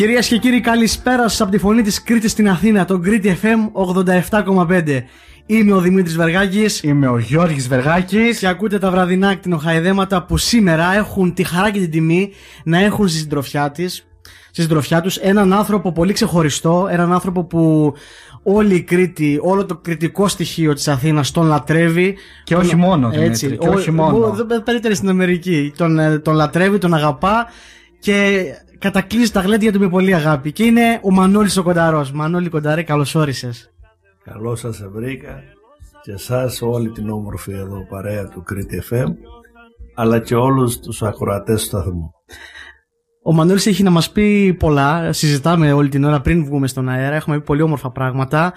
Κυρίε και κύριοι, καλησπέρα σα από τη φωνή τη Κρήτη στην Αθήνα, το Κρήτη FM 87,5. Είμαι ο Δημήτρη Βεργάκη. Είμαι ο Γιώργης Βεργάκης Και ακούτε τα βραδινά κτηνοχαϊδέματα που σήμερα έχουν τη χαρά και την τιμή να έχουν στη συντροφιά τη. Στη συντροφιά του έναν άνθρωπο πολύ ξεχωριστό, έναν άνθρωπο που όλη η Κρήτη, όλο το κριτικό στοιχείο της Αθήνας τον λατρεύει. Και όχι μόνο, Δημήτρη, και όχι μόνο. Περίτερη στην Αμερική. Τον, ε, τον λατρεύει, τον αγαπά και κατακλείζει τα γλέντια του με πολύ αγάπη. Και είναι ο Μανώλης ο Κονταρός. Μανώλη Κονταρέ, καλώς όρισες. Καλώς σας βρήκα και εσάς όλη την όμορφη εδώ παρέα του Κρήτη FM αλλά και όλους τους ακροατές του σταθμού. Ο Μανώλης έχει να μας πει πολλά, συζητάμε όλη την ώρα πριν βγούμε στον αέρα, έχουμε πει πολύ όμορφα πράγματα.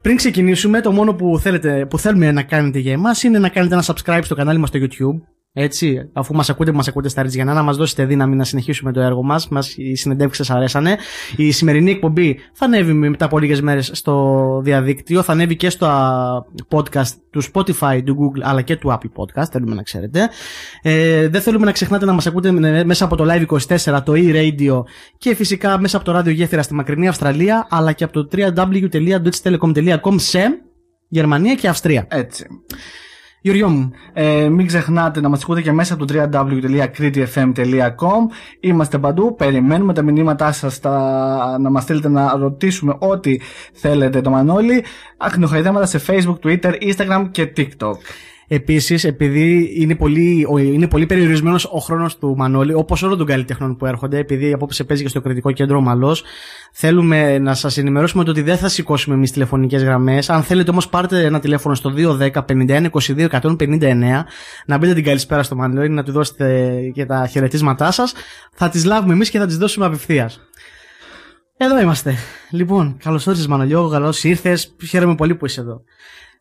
Πριν ξεκινήσουμε, το μόνο που, θέλετε, που θέλουμε να κάνετε για εμάς είναι να κάνετε ένα subscribe στο κανάλι μας στο YouTube, έτσι, αφού μας ακούτε, μας ακούτε στα Ριτσιανά, να μας δώσετε δύναμη να συνεχίσουμε το έργο μας. Μας, οι συνεντεύξεις σα αρέσανε. Η σημερινή εκπομπή θα ανέβει μετά από λίγες μέρες στο διαδίκτυο. Θα ανέβει και στο podcast του Spotify, του Google αλλά και του Apple Podcast. Θέλουμε να ξέρετε. Ε, δεν θέλουμε να ξεχνάτε να μας ακούτε μέσα από το Live 24, το e-radio και φυσικά μέσα από το ράδιο γέφυρα στη μακρινή Αυστραλία αλλά και από το www.deutschetelecom.com σε Γερμανία και Αυστρία. Έτσι. Γιώργο μου. Ε, μην ξεχνάτε να μας ακούτε και μέσα από το www.kritifm.com Είμαστε παντού, περιμένουμε τα μηνύματά σας να μας στείλετε να ρωτήσουμε ό,τι θέλετε το Μανώλη. Αχνοχαϊδέματα σε Facebook, Twitter, Instagram και TikTok. Επίσης, επειδή είναι πολύ, είναι πολύ περιορισμένος ο χρόνος του Μανώλη, όπως όλων των καλλιτεχνών που έρχονται, επειδή απόψε παίζει και στο κριτικό κέντρο Μαλός, θέλουμε να σας ενημερώσουμε ότι δεν θα σηκώσουμε εμείς τηλεφωνικές γραμμές. Αν θέλετε όμως, πάρτε ένα τηλέφωνο στο 210 51 22 159, να μπείτε την καλησπέρα στο Μανώλη, να του δώσετε και τα χαιρετίσματά σας. Θα τις λάβουμε εμείς και θα τις δώσουμε απευθείας. Εδώ είμαστε. Λοιπόν, καλώς όρισες Μανολιό, καλώ ήρθες. Χαίρομαι πολύ που είσαι εδώ.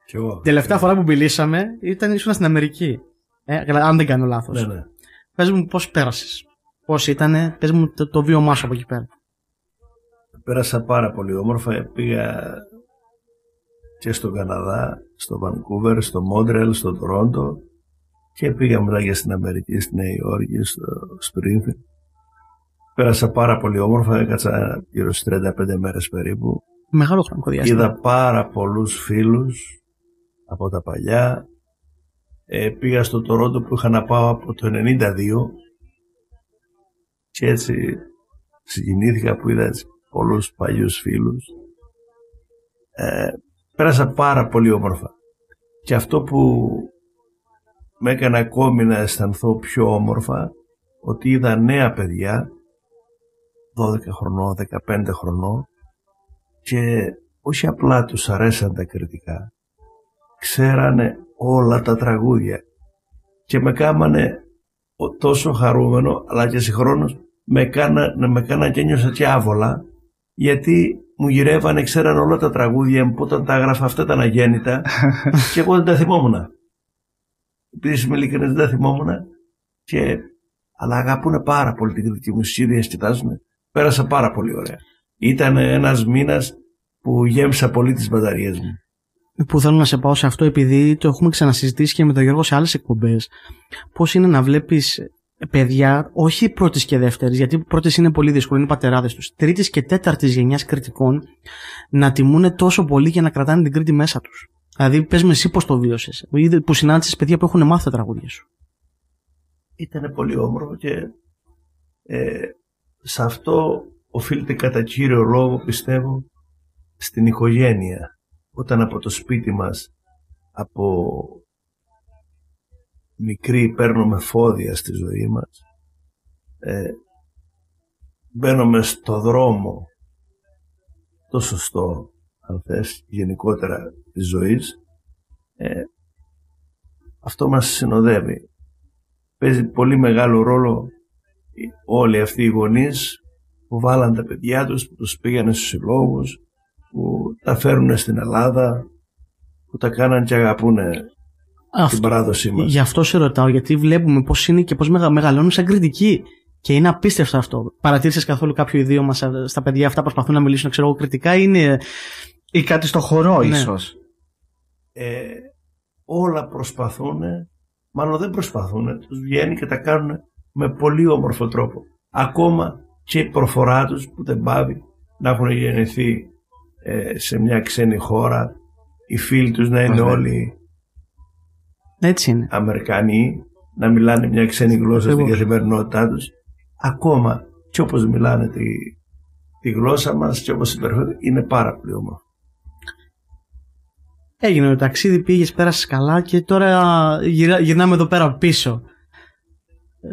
Την τελευταία φορά που μιλήσαμε ήταν ήσουν στην Αμερική. Ε, αν δεν κάνω λάθος. Ναι, ναι. Πες μου πώς πέρασες. Πώς ήταν, πες μου το, το βίωμά σου από εκεί πέρα. Πέρασα πάρα πολύ όμορφα. Πήγα και στον Καναδά, στο Βανκούβερ, στο Μόντρελ, στο Τορόντο και πήγα μετά και στην Αμερική, στη Νέα Υόρκη, στο Σπρίνφιλ. Πέρασα πάρα πολύ όμορφα, έκατσα γύρω στις 35 μέρες περίπου. Μεγάλο χρονικό διάστημα. Είδα πάρα πολλούς φίλους από τα παλιά. Ε, πήγα στο Τορόντο που είχα να πάω από το 92 και έτσι συγκινήθηκα που είδα έτσι, πολλούς παλιούς φίλους. Ε, πέρασα πάρα πολύ όμορφα. Και αυτό που με έκανε ακόμη να αισθανθώ πιο όμορφα ότι είδα νέα παιδιά 12 χρονών, 15 χρονών και όχι απλά τους αρέσαν τα κριτικά ξέρανε όλα τα τραγούδια και με κάμανε τόσο χαρούμενο αλλά και συγχρόνως με κάνα, με κάνα και νιώσα και άβολα γιατί μου γυρεύανε, ξέρανε όλα τα τραγούδια μου που όταν τα έγραφα αυτά ήταν αγέννητα και εγώ δεν τα θυμόμουν. Επίσης είμαι ειλικρινής δεν τα θυμόμουν και αλλά αγαπούν πάρα πολύ την κριτική μουσική, διασκεδάζουν. Πέρασα πάρα πολύ ωραία. Ήταν ένας μήνας που γέμισα πολύ τις μπαταρίες μου που θέλω να σε πάω σε αυτό επειδή το έχουμε ξανασυζητήσει και με τον Γιώργο σε άλλες εκπομπές πώς είναι να βλέπεις παιδιά, όχι πρώτης και δεύτερης, γιατί πρώτης είναι πολύ δύσκολο, είναι οι πατεράδες τους. Τρίτης και τέταρτης γενιάς κριτικών να τιμούν τόσο πολύ και να κρατάνε την Κρήτη μέσα τους. Δηλαδή, πες με εσύ πώς το βίωσες, που συνάντησες παιδιά που έχουν μάθει τα τραγούδια σου. Ήταν πολύ όμορφο και ε, σε αυτό οφείλεται κατά κύριο λόγο, πιστεύω, στην οικογένεια όταν από το σπίτι μας από μικρή παίρνουμε φόδια στη ζωή μας ε, μπαίνουμε στο δρόμο το σωστό αν θες γενικότερα της ζωής ε, αυτό μας συνοδεύει. Παίζει πολύ μεγάλο ρόλο όλοι αυτοί οι γονείς που βάλαν τα παιδιά τους που τους πήγανε στους συλλόγους που τα φέρουν στην Ελλάδα, που τα κάναν και αγαπούν την παράδοσή μας. Γι' αυτό σε ρωτάω, γιατί βλέπουμε πώς είναι και πώς μεγαλώνουν σαν κριτική. Και είναι απίστευτο αυτό. Παρατήρησες καθόλου κάποιο ιδίωμα στα παιδιά αυτά που προσπαθούν να μιλήσουν, ξέρω εγώ, κριτικά, είναι. ή κάτι στο χορό, ναι. ίσως. Ε, όλα προσπαθούν, μάλλον δεν προσπαθούν, τους βγαίνει και τα κάνουν με πολύ όμορφο τρόπο. Ακόμα και η προφορά τους που δεν πάβει να έχουν γεννηθεί ε, σε μια ξένη χώρα οι φίλοι τους να είναι όλοι Έτσι είναι. Αμερικανοί να μιλάνε μια ξένη γλώσσα στην καθημερινότητά τους ακόμα και όπως μιλάνε τη, τη γλώσσα μας και όπως συμπεριφέρονται είναι πάρα πολύ όμορφο. Έγινε το ταξίδι, πήγες, πέρασες καλά και τώρα γυρνά, γυρνάμε εδώ πέρα πίσω.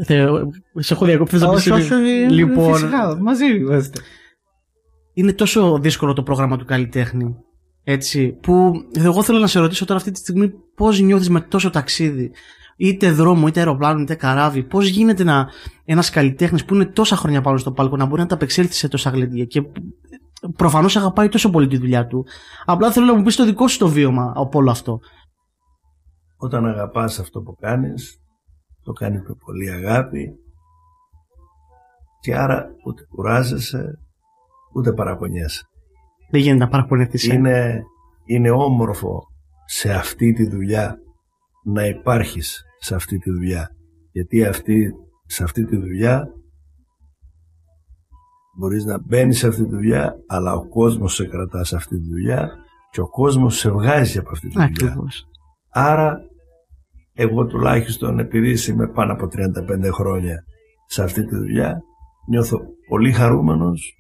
Θε, σε έχω διακοπεί να Όχι, όχι, όχι, Λοιπόν, φυσικά, μαζί είμαστε. Είναι τόσο δύσκολο το πρόγραμμα του καλλιτέχνη. Έτσι, που εγώ θέλω να σε ρωτήσω τώρα αυτή τη στιγμή πώς νιώθεις με τόσο ταξίδι. Είτε δρόμο, είτε αεροπλάνο, είτε καράβι. Πώς γίνεται να, ένας καλλιτέχνης που είναι τόσα χρόνια πάνω στο πάλκο να μπορεί να τα απεξέλθει σε τόσα γλεντία και προφανώς αγαπάει τόσο πολύ τη δουλειά του. Απλά θέλω να μου πεις το δικό σου το βίωμα από όλο αυτό. Όταν αγαπάς αυτό που κάνεις το κάνεις με πολύ αγάπη και άρα ούτε κουράζεσαι ούτε παραπονιέσαι. Δεν γίνεται να παραπονεθείς. ε. Είναι, είναι όμορφο σε αυτή τη δουλειά να υπάρχεις σε αυτή τη δουλειά. Γιατί αυτή, σε αυτή τη δουλειά μπορείς να μπαίνεις σε αυτή τη δουλειά αλλά ο κόσμος σε κρατά σε αυτή τη δουλειά και ο κόσμος σε βγάζει από αυτή τη δουλειά. Ακριβώς. Άρα εγώ τουλάχιστον επειδή είμαι πάνω από 35 χρόνια σε αυτή τη δουλειά νιώθω πολύ χαρούμενος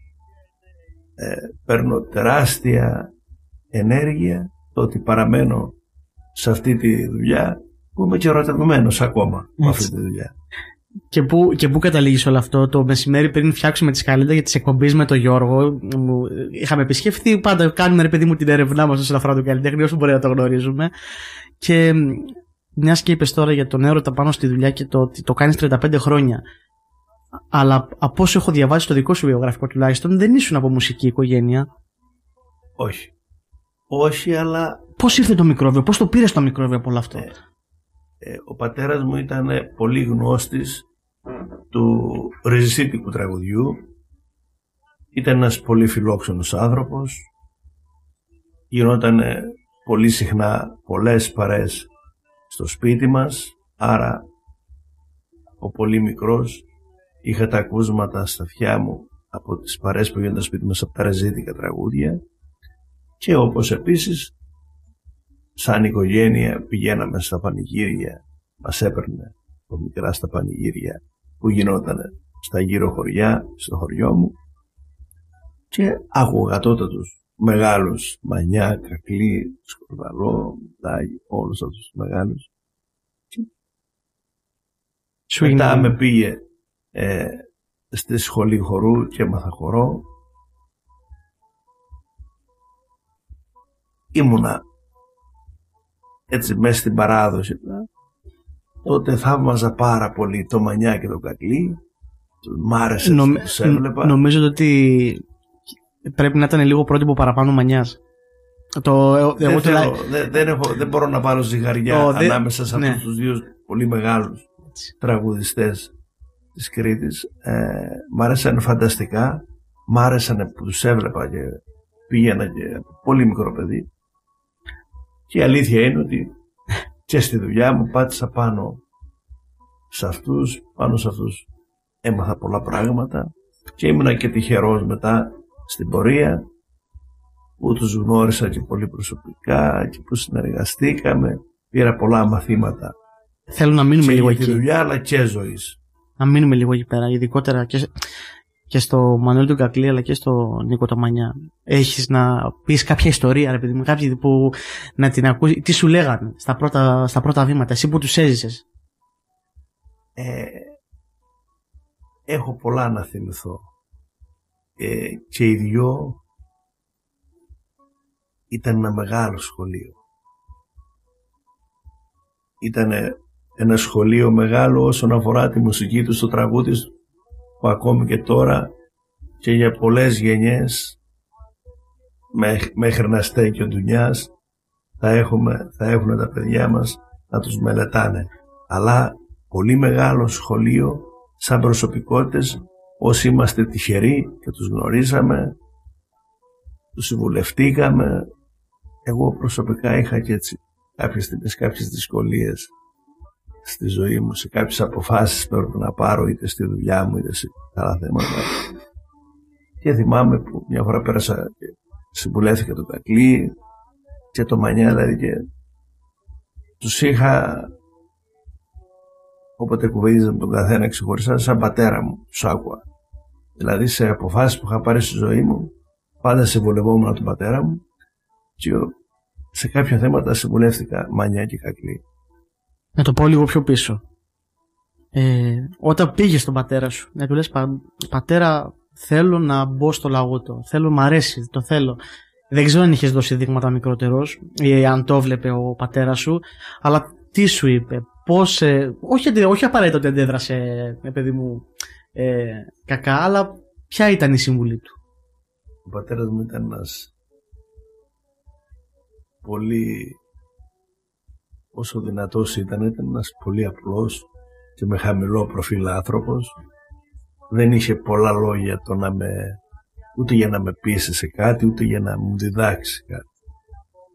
ε, παίρνω τεράστια ενέργεια το ότι παραμένω σε αυτή τη δουλειά που είμαι και ερωτευμένος ακόμα με αυτή τη δουλειά. Και πού, και πού καταλήγεις όλο αυτό, το μεσημέρι πριν φτιάξουμε τη σκαλίδα για τις εκπομπές με τον Γιώργο. Μου, είχαμε επισκεφθεί, πάντα κάνουμε ρε παιδί μου την έρευνά μας όσον αφορά τον καλλιτέχνη, όσο μπορεί να το γνωρίζουμε. Και μιας και είπες τώρα για τον έρωτα πάνω στη δουλειά και το ότι το κάνεις 35 χρόνια. Αλλά από όσο έχω διαβάσει το δικό σου βιογραφικό τουλάχιστον, δεν ήσουν από μουσική οικογένεια. Όχι. Όχι, αλλά Πώς ήρθε το μικρόβιο, πώς το πήρες το μικρόβιο από όλο αυτό; Ε, ε, ο πατέρας μου ήταν πολύ γνώστης του ριζισίτικου τραγουδιού ήταν ένας πολύ φιλόξενος άνθρωπος γινόταν πολύ συχνά πολλές παρές στο σπίτι μας άρα ο πολύ μικρός είχα τα ακούσματα στα αυτιά μου από τις παρές που γίνονταν στο σπίτι μας από τα ρεζίτικα τραγούδια. Και όπως επίσης σαν οικογένεια πηγαίναμε στα πανηγύρια, μας έπαιρνε από μικρά στα πανηγύρια που γινόταν στα γύρω χωριά, στο χωριό μου. Και άκουγα τότε τους μεγάλους, Μανιά, Κακλή, Σκορδαλό, Τάγι, όλους αυτούς τους μεγάλους. Σου Μετά είναι- με πήγε ε, στη σχολή χορού και έμαθα χορό. Ήμουνα έτσι μέσα στην παράδοση. Τότε θαύμαζα πάρα πολύ το Μανιά και το Κακλή. Μ' άρεσε Νομ- που τους έβλεπα. Νομίζω ότι πρέπει να ήταν λίγο πρότυπο παραπάνω μανιάς. Το, εγώ, δεν, εγώ θέλω, τουλάχιστον- δεν, δεν, έχω, δεν μπορώ να πάρω ζυγαριά Ω, δεν- ανάμεσα σε ναι. αυτούς τους δύο πολύ μεγάλους τραγουδιστές της Κρήτης. Ε, μ' άρεσαν φανταστικά. Μ' άρεσαν που τους έβλεπα και πήγαινα και από πολύ μικρό παιδί. Και η αλήθεια είναι ότι και στη δουλειά μου πάτησα πάνω σε αυτούς, πάνω σε αυτούς έμαθα πολλά πράγματα και ήμουνα και τυχερός μετά στην πορεία που τους γνώρισα και πολύ προσωπικά και που συνεργαστήκαμε πήρα πολλά μαθήματα θέλω να μείνουμε και λίγο για τη εκεί. δουλειά αλλά και ζωής Να μείνουμε λίγο εκεί πέρα, ειδικότερα και, και στο Μανουέλ του Κακλή αλλά και στο Νίκο Ταμανιά. Έχεις να πεις κάποια ιστορία, ρε παιδί μου, κάποιοι που να την ακούσει. Τι σου λέγανε στα πρώτα, στα πρώτα βήματα, εσύ που τους έζησες. ε, έχω πολλά να θυμηθώ ε, και οι δυο ήταν ένα μεγάλο σχολείο ήταν ένα σχολείο μεγάλο όσον αφορά τη μουσική του στο τραγούδι του που ακόμη και τώρα και για πολλές γενιές μέχ- μέχρι να στέκει ο Ντουνιάς θα, έχουμε, θα έχουν τα παιδιά μας να τους μελετάνε. Αλλά πολύ μεγάλο σχολείο σαν προσωπικότητες όσοι είμαστε τυχεροί και τους γνωρίσαμε τους συμβουλευτήκαμε εγώ προσωπικά είχα και έτσι κάποιες στιγμές κάποιες δυσκολίες στη ζωή μου σε κάποιες αποφάσεις που έπρεπε να πάρω είτε στη δουλειά μου είτε σε άλλα θέματα Και θυμάμαι που μια φορά πέρασα και συμβουλεύτηκα τον Τακλή και το Μανιά δηλαδή και τους είχα όποτε κουβέντιζα με τον καθένα ξεχωριστά σαν πατέρα μου, τους άκουα. Δηλαδή σε αποφάσεις που είχα πάρει στη ζωή μου πάντα συμβουλευόμουν από τον πατέρα μου και σε κάποια θέματα συμβουλεύτηκα Μανιά και Κακλή. Να το πω λίγο πιο πίσω. Ε, όταν πήγες στον πατέρα σου, να του λες πατέρα θέλω να μπω στο λαό του, θέλω, μ' αρέσει, το θέλω. Δεν ξέρω αν είχες δώσει δείγματα μικρότερος ή αν το βλέπε ο πατέρας σου, αλλά τι σου είπε, πώς. Ε, όχι, όχι απαραίτητα ότι αντέδρασε, ε, παιδί μου, ε, κακά, αλλά ποια ήταν η συμβουλή του; Ο πατέρας μου ήταν ένας πολύ. Όσο δυνατός ήταν, ήταν ένας πολύ απλός και με χαμηλό προφίλ άνθρωπος. Δεν είχε πολλά λόγια το να με ούτε για να με πείσει σε κάτι, ούτε για να μου διδάξει κάτι.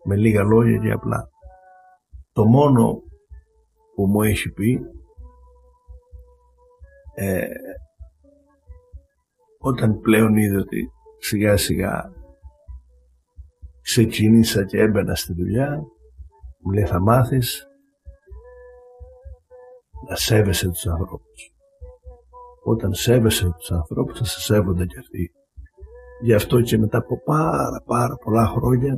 Με λίγα λόγια και απλά. Το μόνο που μου έχει πει ε, όταν πλέον είδε ότι σιγά σιγά ξεκίνησα και έμπαινα στη δουλειά μου λέει θα μάθεις να σέβεσαι τους ανθρώπους. Όταν σέβεσαι τους ανθρώπους θα σε σέβονται και αυτοί. Γι' αυτό και μετά από πάρα πάρα πολλά χρόνια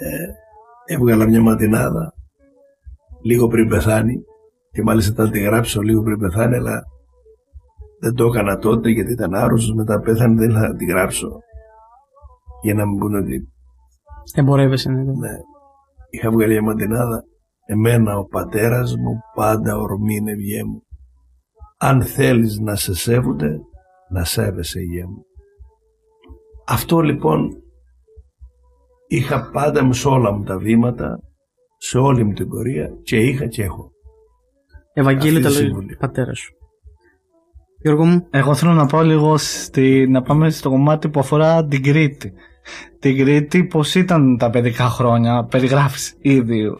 ε, έβγαλα μια ματινάδα λίγο πριν πεθάνει και μάλιστα ήταν τη γράψω λίγο πριν πεθάνει αλλά δεν το έκανα τότε γιατί ήταν άρρωστος μετά πέθανε δεν ήθελα να τη γράψω για να μην πούνε ότι εμπορεύεσαι ναι. ναι. Είχα βγάλει μια ματινάδα εμένα ο πατέρας μου πάντα ορμή είναι μου αν θέλεις να σε σέβονται να σέβεσαι γέ μου αυτό λοιπόν είχα πάντα μου σε όλα μου τα βήματα, σε όλη μου την πορεία και είχα και έχω. Ευαγγέλιο τα λόγια πατέρας σου. Γιώργο μου. Εγώ θέλω να πάω λίγο στη, να πάμε στο κομμάτι που αφορά την Κρήτη την Κρήτη, πώς ήταν τα παιδικά χρόνια, περιγράφεις ήδη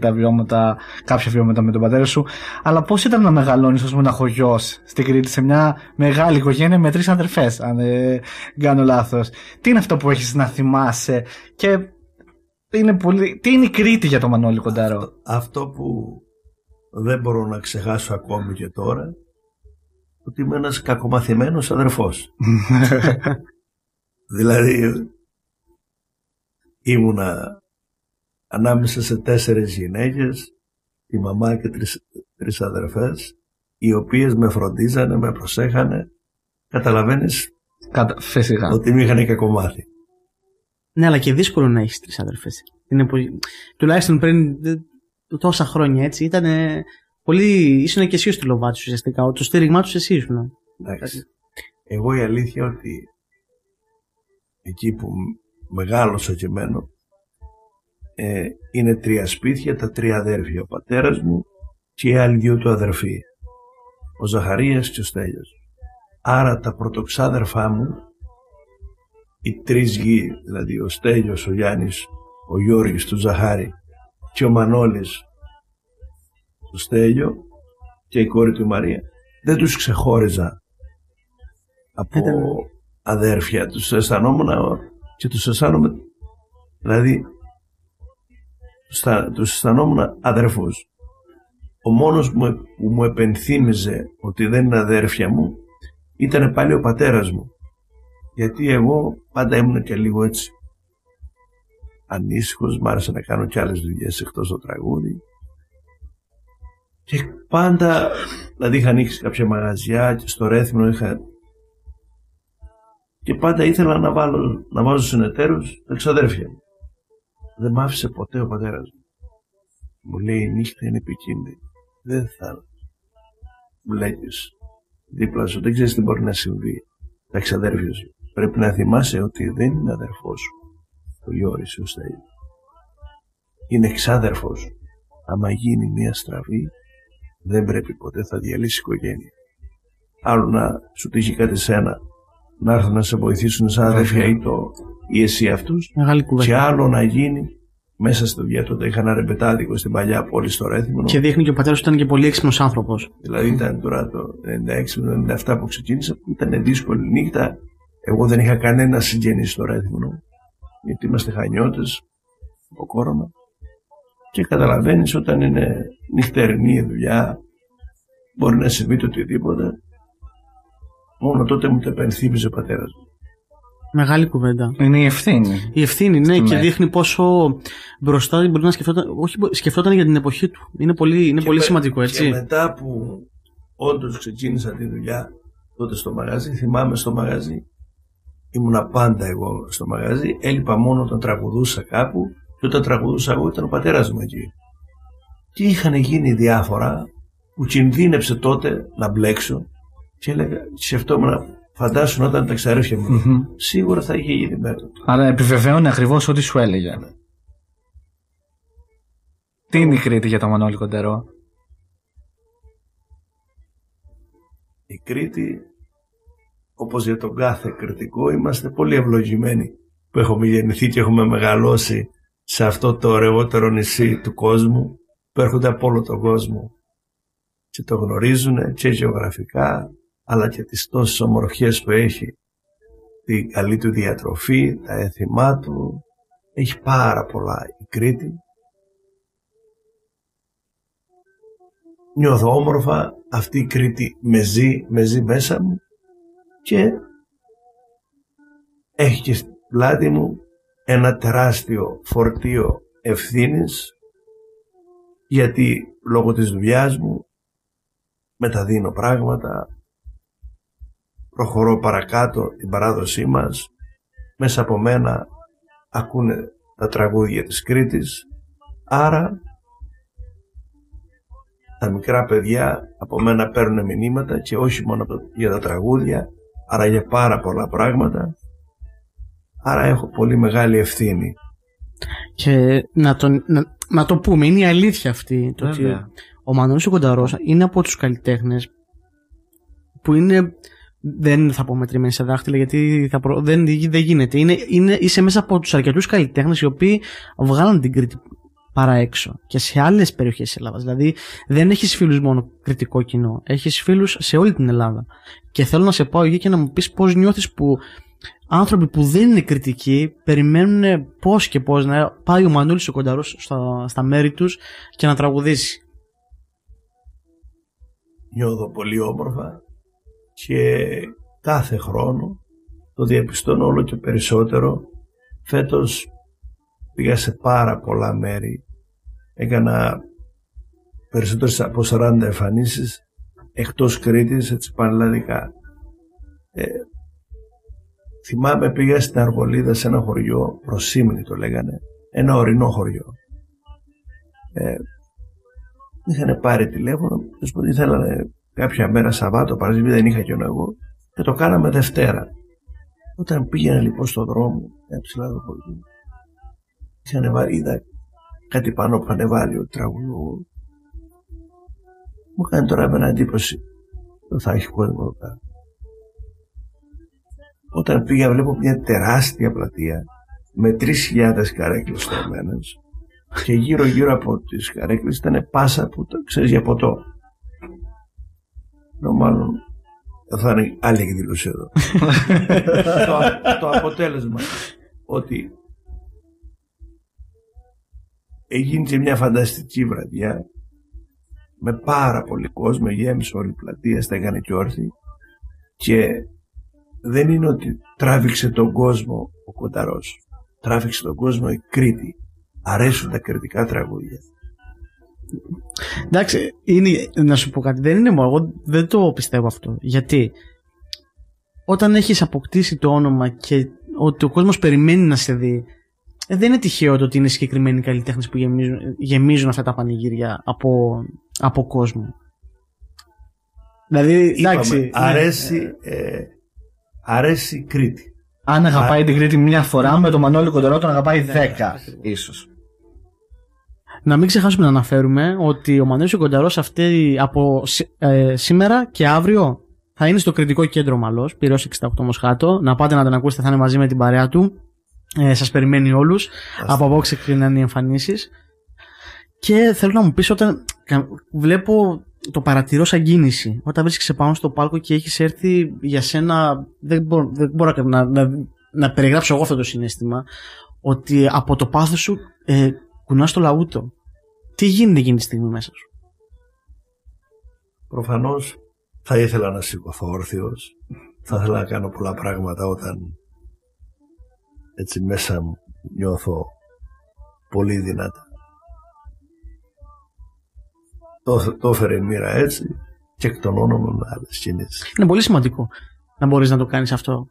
τα βιώματα, κάποια βιώματα με τον πατέρα σου, αλλά πώς ήταν να μεγαλώνεις ω μοναχογιό στην Κρήτη σε μια μεγάλη οικογένεια με τρεις αδερφές, αν δεν κάνω λάθος. Τι είναι αυτό που έχεις να θυμάσαι και είναι πολύ... τι είναι η Κρήτη για τον Μανώλη Κονταρό. Αυτό, αυτό που δεν μπορώ να ξεχάσω ακόμη και τώρα, ότι είμαι ένας κακομαθημένος αδερφός. δηλαδή ήμουνα ανάμεσα σε τέσσερις γυναίκες, τη μαμά και τρεις, τρεις αδερφές, οι οποίες με φροντίζανε, με προσέχανε. Καταλαβαίνεις Κατα... ότι μου είχαν κακομάθει. Ναι, αλλά και δύσκολο να έχεις τρεις αδερφές. Τουλάχιστον πριν τόσα χρόνια έτσι ήταν πολύ. ήσουν και εσύ ο στυλοβάτης ουσιαστικά. Το στήριγμά τους εσύ ήσουν. Εντάξει. Εγώ η αλήθεια ότι εκεί που μεγάλωσα και μένω ε, είναι τρία σπίτια, τα τρία αδέρφια. Ο πατέρας μου και οι άλλοι δύο του αδερφοί. Ο Ζαχαρίας και ο Στέλιος. Άρα τα πρωτοξάδερφά μου, οι τρεις γη, δηλαδή ο Στέλιος, ο Γιάννης, ο Γιώργης του Ζαχάρη και ο Μανώλης του Στέλιο και η κόρη του Μαρία. Δεν τους ξεχώριζα από αδέρφια. Τους αισθανόμουν και τους αισθάνομαι δηλαδή τους αισθανόμουν αδερφούς ο μόνος που μου επενθύμιζε ότι δεν είναι αδέρφια μου ήταν πάλι ο πατέρας μου. Γιατί εγώ πάντα ήμουν και λίγο έτσι ανήσυχος, μ' άρεσε να κάνω και άλλες δουλειές εκτός το τραγούδι. Και πάντα δηλαδή είχα ανοίξει κάποια μαγαζιά και στο Ρέθμινο είχα και πάντα ήθελα να, βάλω, να βάζω συνεταίρους τα εξαδέρφια μου. Δεν μ' άφησε ποτέ ο πατέρας μου. Μου λέει η νύχτα είναι επικίνδυνη. Δεν θα μπλέκεις δίπλα σου. Δεν ξέρεις τι μπορεί να συμβεί. Τα εξαδέρφια σου. Πρέπει να θυμάσαι ότι δεν είναι αδερφός σου. Το Γιώρης ο Στέλιος. Είναι εξάδερφος σου. Άμα γίνει μια στραβή, δεν πρέπει ποτέ θα διαλύσει η οικογένεια. Άλλο να σου τύχει κάτι σένα να έρθουν να σε βοηθήσουν σαν αδερφιά ή, το, ή εσύ αυτούς και άλλο να γίνει μέσα στη δουλειά τότε είχα ένα ρεμπετάδικο στην παλιά πόλη στο Ρέθιμο. Και δείχνει και ο πατέρας ήταν και πολύ έξυπνος άνθρωπος. Δηλαδή ήταν τώρα το 96-97 που ξεκίνησα, ήταν δύσκολη νύχτα. Εγώ δεν είχα κανένα συγγενή στο Ρέθυμνο, γιατί είμαστε χανιώτες από κόρονα. Και καταλαβαίνεις όταν είναι νυχτερινή η δουλειά, μπορεί να συμβεί το οτιδήποτε. Μόνο τότε μου το επενθύμιζε ο πατέρας μου. Μεγάλη κουβέντα. Είναι η ευθύνη. Η ευθύνη, ναι, Στη και μέση. δείχνει πόσο μπροστά μπορεί να σκεφτόταν. Όχι, σκεφτόταν για την εποχή του. Είναι πολύ, είναι Και πολύ με- σημαντικό, έτσι. Και μετά που όντως ξεκίνησα τη δουλειά τότε στο μαγαζί, θυμάμαι στο μαγαζί, ήμουνα πάντα εγώ στο μαγαζί, έλειπα μόνο όταν τραγουδούσα κάπου και όταν τραγουδούσα εγώ ήταν ο πατέρας μου εκεί. Και είχαν γίνει διάφορα που κινδύνεψε τότε να μπλέξω και έλεγα, σκεφτόμουν, φαντάσου όταν τα ξαρέφια μου, Μμμ. σίγουρα θα είχε γίνει μέτρο. Άρα επιβεβαιώνει ακριβώς ό,τι σου έλεγε. Τι είναι η Κρήτη για το Μανώλη Κοντερό; Η Κρήτη, όπως για τον κάθε κριτικό, είμαστε πολύ ευλογημένοι που έχουμε γεννηθεί και έχουμε μεγαλώσει σε αυτό το ωραιότερο νησί του κόσμου που έρχονται από όλο τον κόσμο και το γνωρίζουν και γεωγραφικά αλλά και τις τόσες ομορφιές που έχει. Την καλή του διατροφή, τα έθιμά του. Έχει πάρα πολλά. Η Κρήτη. Νιώθω όμορφα. Αυτή η Κρήτη με ζει, με ζει μέσα μου. Και έχει και στην πλάτη μου ένα τεράστιο φορτίο ευθύνης γιατί λόγω της δουλειάς μου μεταδίνω πράγματα προχωρώ παρακάτω την παράδοσή μας μέσα από μένα ακούνε τα τραγούδια της Κρήτης άρα τα μικρά παιδιά από μένα παίρνουν μηνύματα και όχι μόνο για τα τραγούδια αλλά για πάρα πολλά πράγματα άρα έχω πολύ μεγάλη ευθύνη Και να, τον, να, να το πούμε, είναι η αλήθεια αυτή. Το ότι Βέβαια. ο Μανώλης ο Κονταρός είναι από τους καλλιτέχνες που είναι δεν θα πω μετρημένοι σε δάχτυλα γιατί θα προ... δεν, δεν γίνεται. Είναι, είναι, είσαι μέσα από τους αρκετούς καλλιτέχνες οι οποίοι βγάλαν την Κρήτη παρά έξω και σε άλλες περιοχές της Ελλάδας. Δηλαδή δεν έχεις φίλους μόνο κριτικό κοινό, έχεις φίλους σε όλη την Ελλάδα. Και θέλω να σε πάω εκεί και να μου πεις πώς νιώθεις που άνθρωποι που δεν είναι κριτικοί περιμένουν πώς και πώς να πάει ο Μανούλης ο Κονταρός στα, στα μέρη τους και να τραγουδήσει. νιώθω πολύ όμορφα και κάθε χρόνο το διαπιστώνω όλο και περισσότερο. Φέτος πήγα σε πάρα πολλά μέρη. Έκανα περισσότερες από 40 εμφανίσεις εκτός Κρήτης έτσι πανελλαδικά. Ε, θυμάμαι πήγα στην Αργολίδα σε ένα χωριό Προσίμνη το λέγανε ένα ορεινό χωριό. Ε, είχαν πάρει τηλέφωνο τους που ήθελαν κάποια μέρα Σαββάτο Παρασκευή δεν είχα κι εγώ και το κάναμε Δευτέρα. Όταν πήγαινα λοιπόν στον δρόμο ένα ψηλά το χωριό είχαν βάλει είδα κάτι πάνω που είχαν βάλει ο τραγουδός. Μου κάνει τώρα με εντύπωση δεν θα έχει κόσμο εδώ πέρα όταν πήγα βλέπω μια τεράστια πλατεία με 3.000 καρέκλες στρωμένες και γύρω γύρω από τις καρέκλες ήταν πάσα που το ξέρεις για ποτό. Ενώ μάλλον θα είναι άλλη εκδήλωση εδώ. το, το αποτέλεσμα ότι έγινε και μια φανταστική βραδιά με πάρα πολύ κόσμο, γέμισε όλη η πλατεία, στέγανε και όρθιοι και δεν είναι ότι τράβηξε τον κόσμο ο Κονταρός. Τράβηξε τον κόσμο η Κρήτη. Αρέσουν τα κριτικά τραγούδια. Εντάξει, είναι, να σου πω κάτι, δεν είναι μόνο, εγώ δεν το πιστεύω αυτό. Γιατί όταν έχεις αποκτήσει το όνομα και ότι ο κόσμος περιμένει να σε δει, ε, δεν είναι τυχαίο το ότι είναι συγκεκριμένοι καλλιτέχνες που γεμίζουν, γεμίζουν αυτά τα πανηγύρια από, από κόσμο. Δηλαδή, εντάξει. Είπαμε, ναι. αρέσει, ε, αρέσει η Κρήτη. Αν αγαπάει την Κρήτη μια φορά, με τον Μανώλη Κοντερό τον αγαπάει Ναι, δέκα, ίσως. Να μην ξεχάσουμε να αναφέρουμε ότι ο Μανώλης ο Κονταρός αυτή από σι- ε, σήμερα και αύριο θα είναι στο κριτικό κέντρο Μαλός, πυρός 68 Μοσχάτο. Να πάτε να τον ακούσετε, θα είναι μαζί με την παρέα του. Ε, σας περιμένει όλους. Από απόψε ξεκινάνε οι εμφανίσεις. Και θέλω να μου πεις όταν κα- βλέπω το παρατηρώ σαν κίνηση. Όταν βρίσκεσαι πάνω στο πάλκο και έχεις έρθει για σένα. Δεν μπορώ, δεν μπορώ να, να, να περιγράψω εγώ αυτό το συνέστημα. Ότι από το πάθος σου ε, κουνάς το λαούτο. Τι γίνεται εκείνη τη στιγμή μέσα σου; Προφανώς θα ήθελα να σηκωθώ όρθιος. Θα ήθελα να κάνω πολλά πράγματα όταν έτσι μέσα μου νιώθω πολύ δυνατά. Το, το έφερε η μοίρα έτσι και εκτονώνομαι με άλλες κινήσεις. Είναι πολύ σημαντικό να μπορείς να το κάνεις αυτό.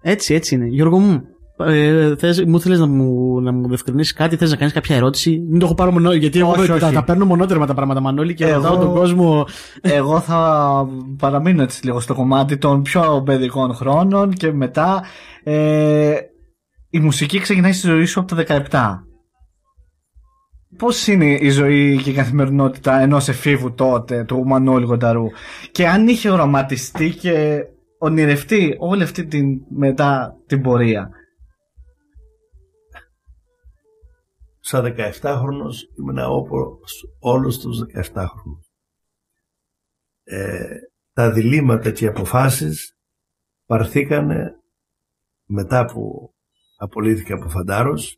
Έτσι, έτσι είναι. Γιώργο μου, ε, θες, μου θέλεις να μου, να μου διευκρινίσεις κάτι, θες να κάνεις κάποια ερώτηση; Μην το έχω πάρει μονό, γιατί εγώ Όχι, τα, όχι. τα παίρνω μονότερμα τα πράγματα Μανώλη και Εγώ- ρωτάω τον κόσμο. Εγώ θα παραμείνω έτσι λίγο στο κομμάτι των πιο παιδικών χρόνων και μετά ε, η μουσική ξεκινάει στη ζωή σου από τα 17. Πώς είναι η ζωή και η καθημερινότητα ενός εφήβου τότε του Μανώλη Γονταρού; Και αν είχε οραματιστεί και ονειρευτεί όλη αυτή την μετά την πορεία; Σαν 17χρονος ήμουν όπως όλους τους 17χρονους. Ε, τα διλήμματα και οι αποφάσεις πάρθήκανε μετά που απολύθηκε από φαντάρος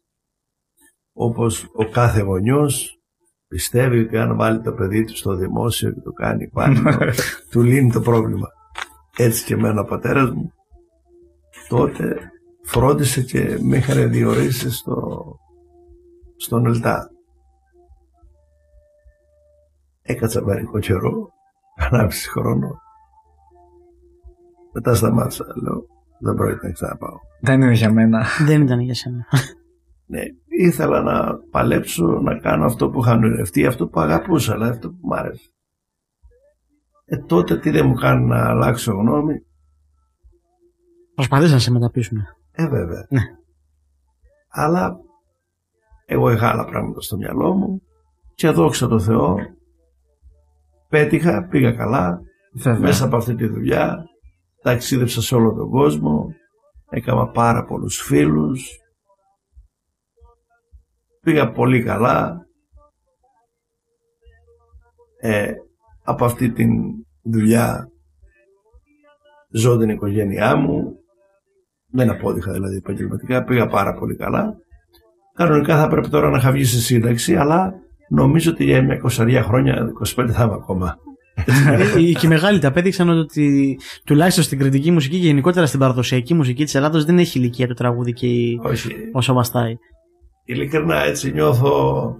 όπως ο κάθε γονιός πιστεύει ότι αν βάλει το παιδί του στο δημόσιο και το κάνει πάνω του λύνει το πρόβλημα. Έτσι και εμένα ο πατέρας μου τότε φρόντισε και με είχαν διορίσει στο, στον ΕΛΤΑ. Έκατσα μερικό καιρό, ανάμιση χρόνο. Μετά σταμάτησα, λέω, δεν πρόκειται να ξαναπάω. Δεν είναι για μένα. Δεν ήταν για σένα. Ναι, ήθελα να παλέψω να κάνω αυτό που είχα ονειρευτεί, αυτό που αγαπούσα, αλλά αυτό που μ' άρεσε. Ε, τότε τι δεν μου κάνει να αλλάξω γνώμη. Προσπαθείς να σε μεταπίσουμε. Ε, βέβαια. Ναι. Αλλά εγώ είχα άλλα πράγματα στο μυαλό μου και δόξα τω Θεώ πέτυχα, πήγα καλά Βέβαια. μέσα από αυτή τη δουλειά ταξίδεψα σε όλο τον κόσμο έκανα πάρα πολλούς φίλους πήγα πολύ καλά. Ε, από αυτή τη δουλειά ζω την οικογένειά μου. Δεν απόδειχα δηλαδή επαγγελματικά πήγα πάρα πολύ καλά κανονικά θα πρέπει τώρα να είχα βγει στη σύνταξη αλλά νομίζω ότι για μια 20 χρόνια 25 θα είμαι ακόμα. Ε, οι- και οι μεγάλοι τα απέδειξαν ότι τουλάχιστον στην κριτική μουσική και γενικότερα στην παραδοσιακή μουσική της Ελλάδος δεν έχει ηλικία το τραγούδι και η- όχι. όσο βαστάει. ειλικρινά έτσι νιώθω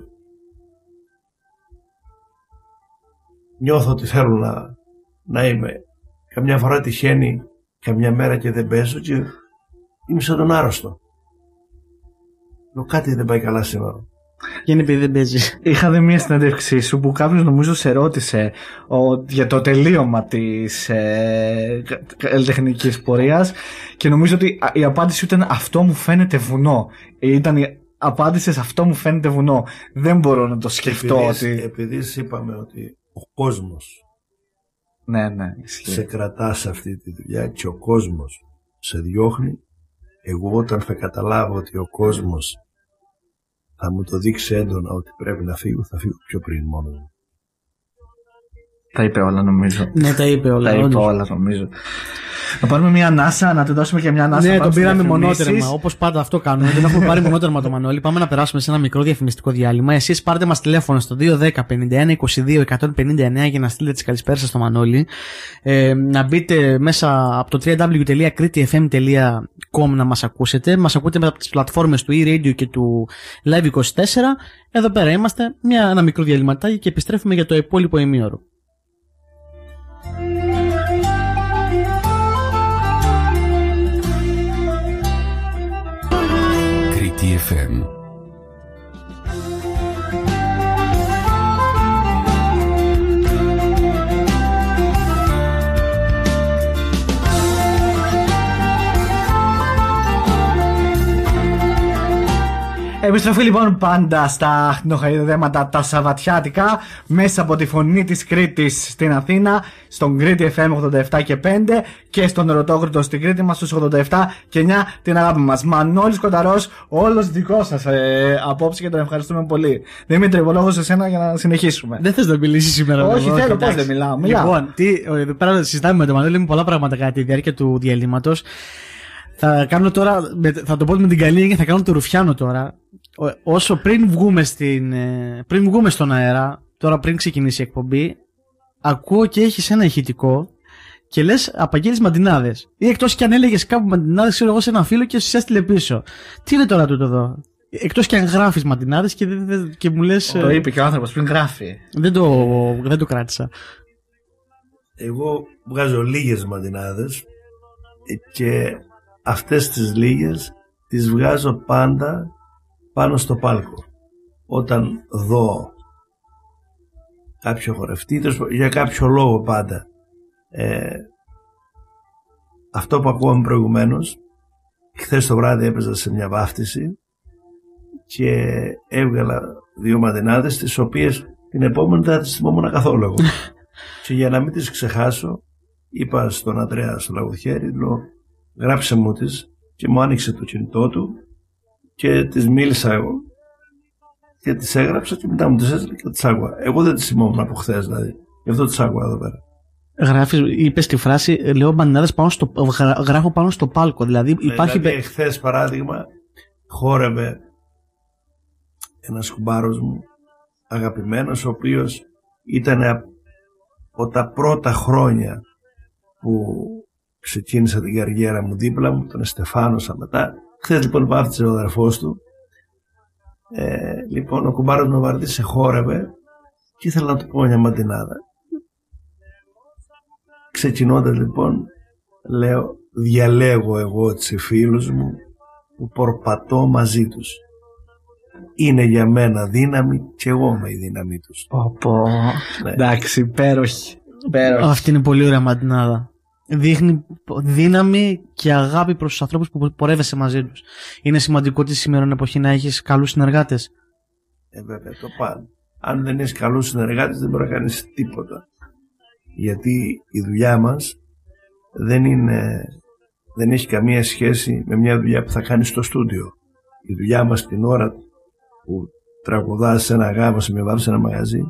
νιώθω ότι θέλω να, να είμαι. Καμιά φορά τυχαίνει καμιά μέρα και δεν παίζω και είμαι σαν τον άρρωστο Λέω κάτι δεν πάει καλά σήμερα Και είναι επειδή δεν παίζει. Είχα δει μια συνέντευξή σου που κάποιος νομίζω σε ρώτησε ο, για το τελείωμα της ε, καλλιτεχνικής πορείας και νομίζω ότι α, η απάντηση ήταν αυτό μου φαίνεται βουνό. Ήταν η απάντηση σε αυτό μου φαίνεται βουνό. Δεν μπορώ να το σκεφτώ επειδή, ότι... επειδή σου είπαμε ότι ο κόσμος Ναι, ναι, ισχύει. σε κρατά σε αυτή τη δουλειά και ο κόσμος σε διώχνει εγώ όταν θα καταλάβω ότι ο κόσμος θα μου το δείξει έντονα ότι πρέπει να φύγω θα φύγω πιο πριν μόνο μου. Τα είπε όλα νομίζω. ναι, τα είπε όλα. Τα είπε όντως. όλα νομίζω. Να πάρουμε μια ανάσα, να του δώσουμε και μια ανάσα. Ναι, να τον πάμε πήραμε στις διαφημίσεις. μονότερμα. Όπως πάντα αυτό κάνουμε. Δεν έχουμε πάρει μονότερμα το Μανώλη. Πάμε να περάσουμε σε ένα μικρό διαφημιστικό διάλειμμα. Εσείς πάρτε μας τηλέφωνο στο 210 51 22 159 για να στείλετε τις καλησπέρες σας στο Μανώλη. Ε, να μπείτε μέσα από το www.kritifm.com να μας ακούσετε. Μας ακούτε από τις πλατφόρμες του e-radio και του Live24. Εδώ πέρα είμαστε. Μια, ένα μικρό διαλυματάκι και επιστρέφουμε για το υπόλοιπο ημίωρο. FM. Επιστροφή λοιπόν πάντα στα χνοχαϊδέματα τα Σαββατιάτικα μέσα από τη φωνή της Κρήτης στην Αθήνα στον Κρήτη FM 87 και 5 και στον Ερωτόκριτο στην Κρήτη μας στους 87 και 9 την αγάπη μας. Μανώλης Κονταρός, όλος δικός σας ε, απόψε και τον ευχαριστούμε πολύ. Δημήτρη, εγώ λόγω σε σένα για να συνεχίσουμε. Δεν θες να μιλήσεις σήμερα. Όχι, εγώ, θέλω, εντάξει. πώς δεν μιλάω. μιλάω. Λοιπόν, τι, εδώ πέρα συζητάμε με τον Μανώλη με πολλά πράγματα κατά τη διάρκεια του διαλύματος. Θα κάνω τώρα, με- θα το πω με την καλή έννοια, θα κάνω το ρουφιάνο τώρα. Ο- Όσο πριν βγούμε, στην, ε, πριν βγούμε στον αέρα, τώρα πριν ξεκινήσει η εκπομπή, ακούω και έχεις ένα ηχητικό και λες απαγγέλεις μαντινάδες. Ή εκτός κι αν έλεγες κάπου μαντινάδες, ξέρω εγώ σε ένα φίλο και σου έστειλε πίσω. Τι είναι τώρα τούτο εδώ; Εκτός κι αν γράφεις μαντινάδες και, δεν- δεν- και μου λες. Το είπε και ο άνθρωπος πριν γράφει. δεν, το, δεν το κράτησα. Εγώ βγάζω λίγες μαντινάδες ε, και αυτές τις λίγες τις βγάζω πάντα πάνω στο πάλκο. Όταν δω κάποιο χορευτή, τέλος πάντων, για κάποιο λόγο πάντα. Ε, αυτό που ακούγαμε προηγουμένως, χθες το βράδυ έπαιζα σε μια βάφτιση και έβγαλα δύο μαντινάδες τις οποίες την επόμενη δεν θα τις θυμόμουν καθόλου εγώ. Και για να μην τις ξεχάσω, είπα στον Αντρέα στο λαγοθιέρι, λέω, γράψε μου τις και μου άνοιξε το κινητό του και τις μίλησα εγώ και τις έγραψα και μετά μου τις έστειλε και τις άκουγα. Εγώ δεν τις θυμόμουν από χθες δηλαδή. Γι' αυτό τις άκουγα εδώ πέρα. Γράφεις, είπες τη φράση, ε, λέω μαντινάδες πάνω στο, γρα- γράφω πάνω στο πάλκο. Δηλαδή υπάρχει. Δηλαδή, χθες παράδειγμα, χόρευε ένας κουμπάρος μου, αγαπημένος, ο οποίος ήταν από τα πρώτα χρόνια που ξεκίνησα την καριέρα μου δίπλα μου, τον Στεφάνωσα μετά. Χθε λοιπόν βάφτισε ο αδερφός του. Ε, λοιπόν, ο κουμπάρος μου βαρδίσε χόρευε και ήθελα να του πω μια μαντινάδα. Ξεκινώντας λοιπόν, λέω, διαλέγω εγώ τις φίλους μου που πορπατώ μαζί τους. Είναι για μένα δύναμη και εγώ είμαι η δύναμή τους. Πω, πω. Ναι. Εντάξει, υπέροχη. Υπέροχη. Αυτή είναι πολύ ωραία μαντινάδα. Δείχνει δύναμη και αγάπη προς τους ανθρώπους που πορεύεσαι μαζί τους. Είναι σημαντικό τη σήμερα εποχή να έχεις καλούς συνεργάτες. Ε, βέβαια, το πάνω. Αν δεν έχεις καλούς συνεργάτες δεν μπορεί να κάνεις τίποτα. Γιατί η δουλειά μας δεν είναι δεν έχει καμία σχέση με μια δουλειά που θα κάνεις στο στούντιο. Η δουλειά μας την ώρα που τραγουδάς σε ένα γάμο, σε μια βάφη, σε ένα μαγαζί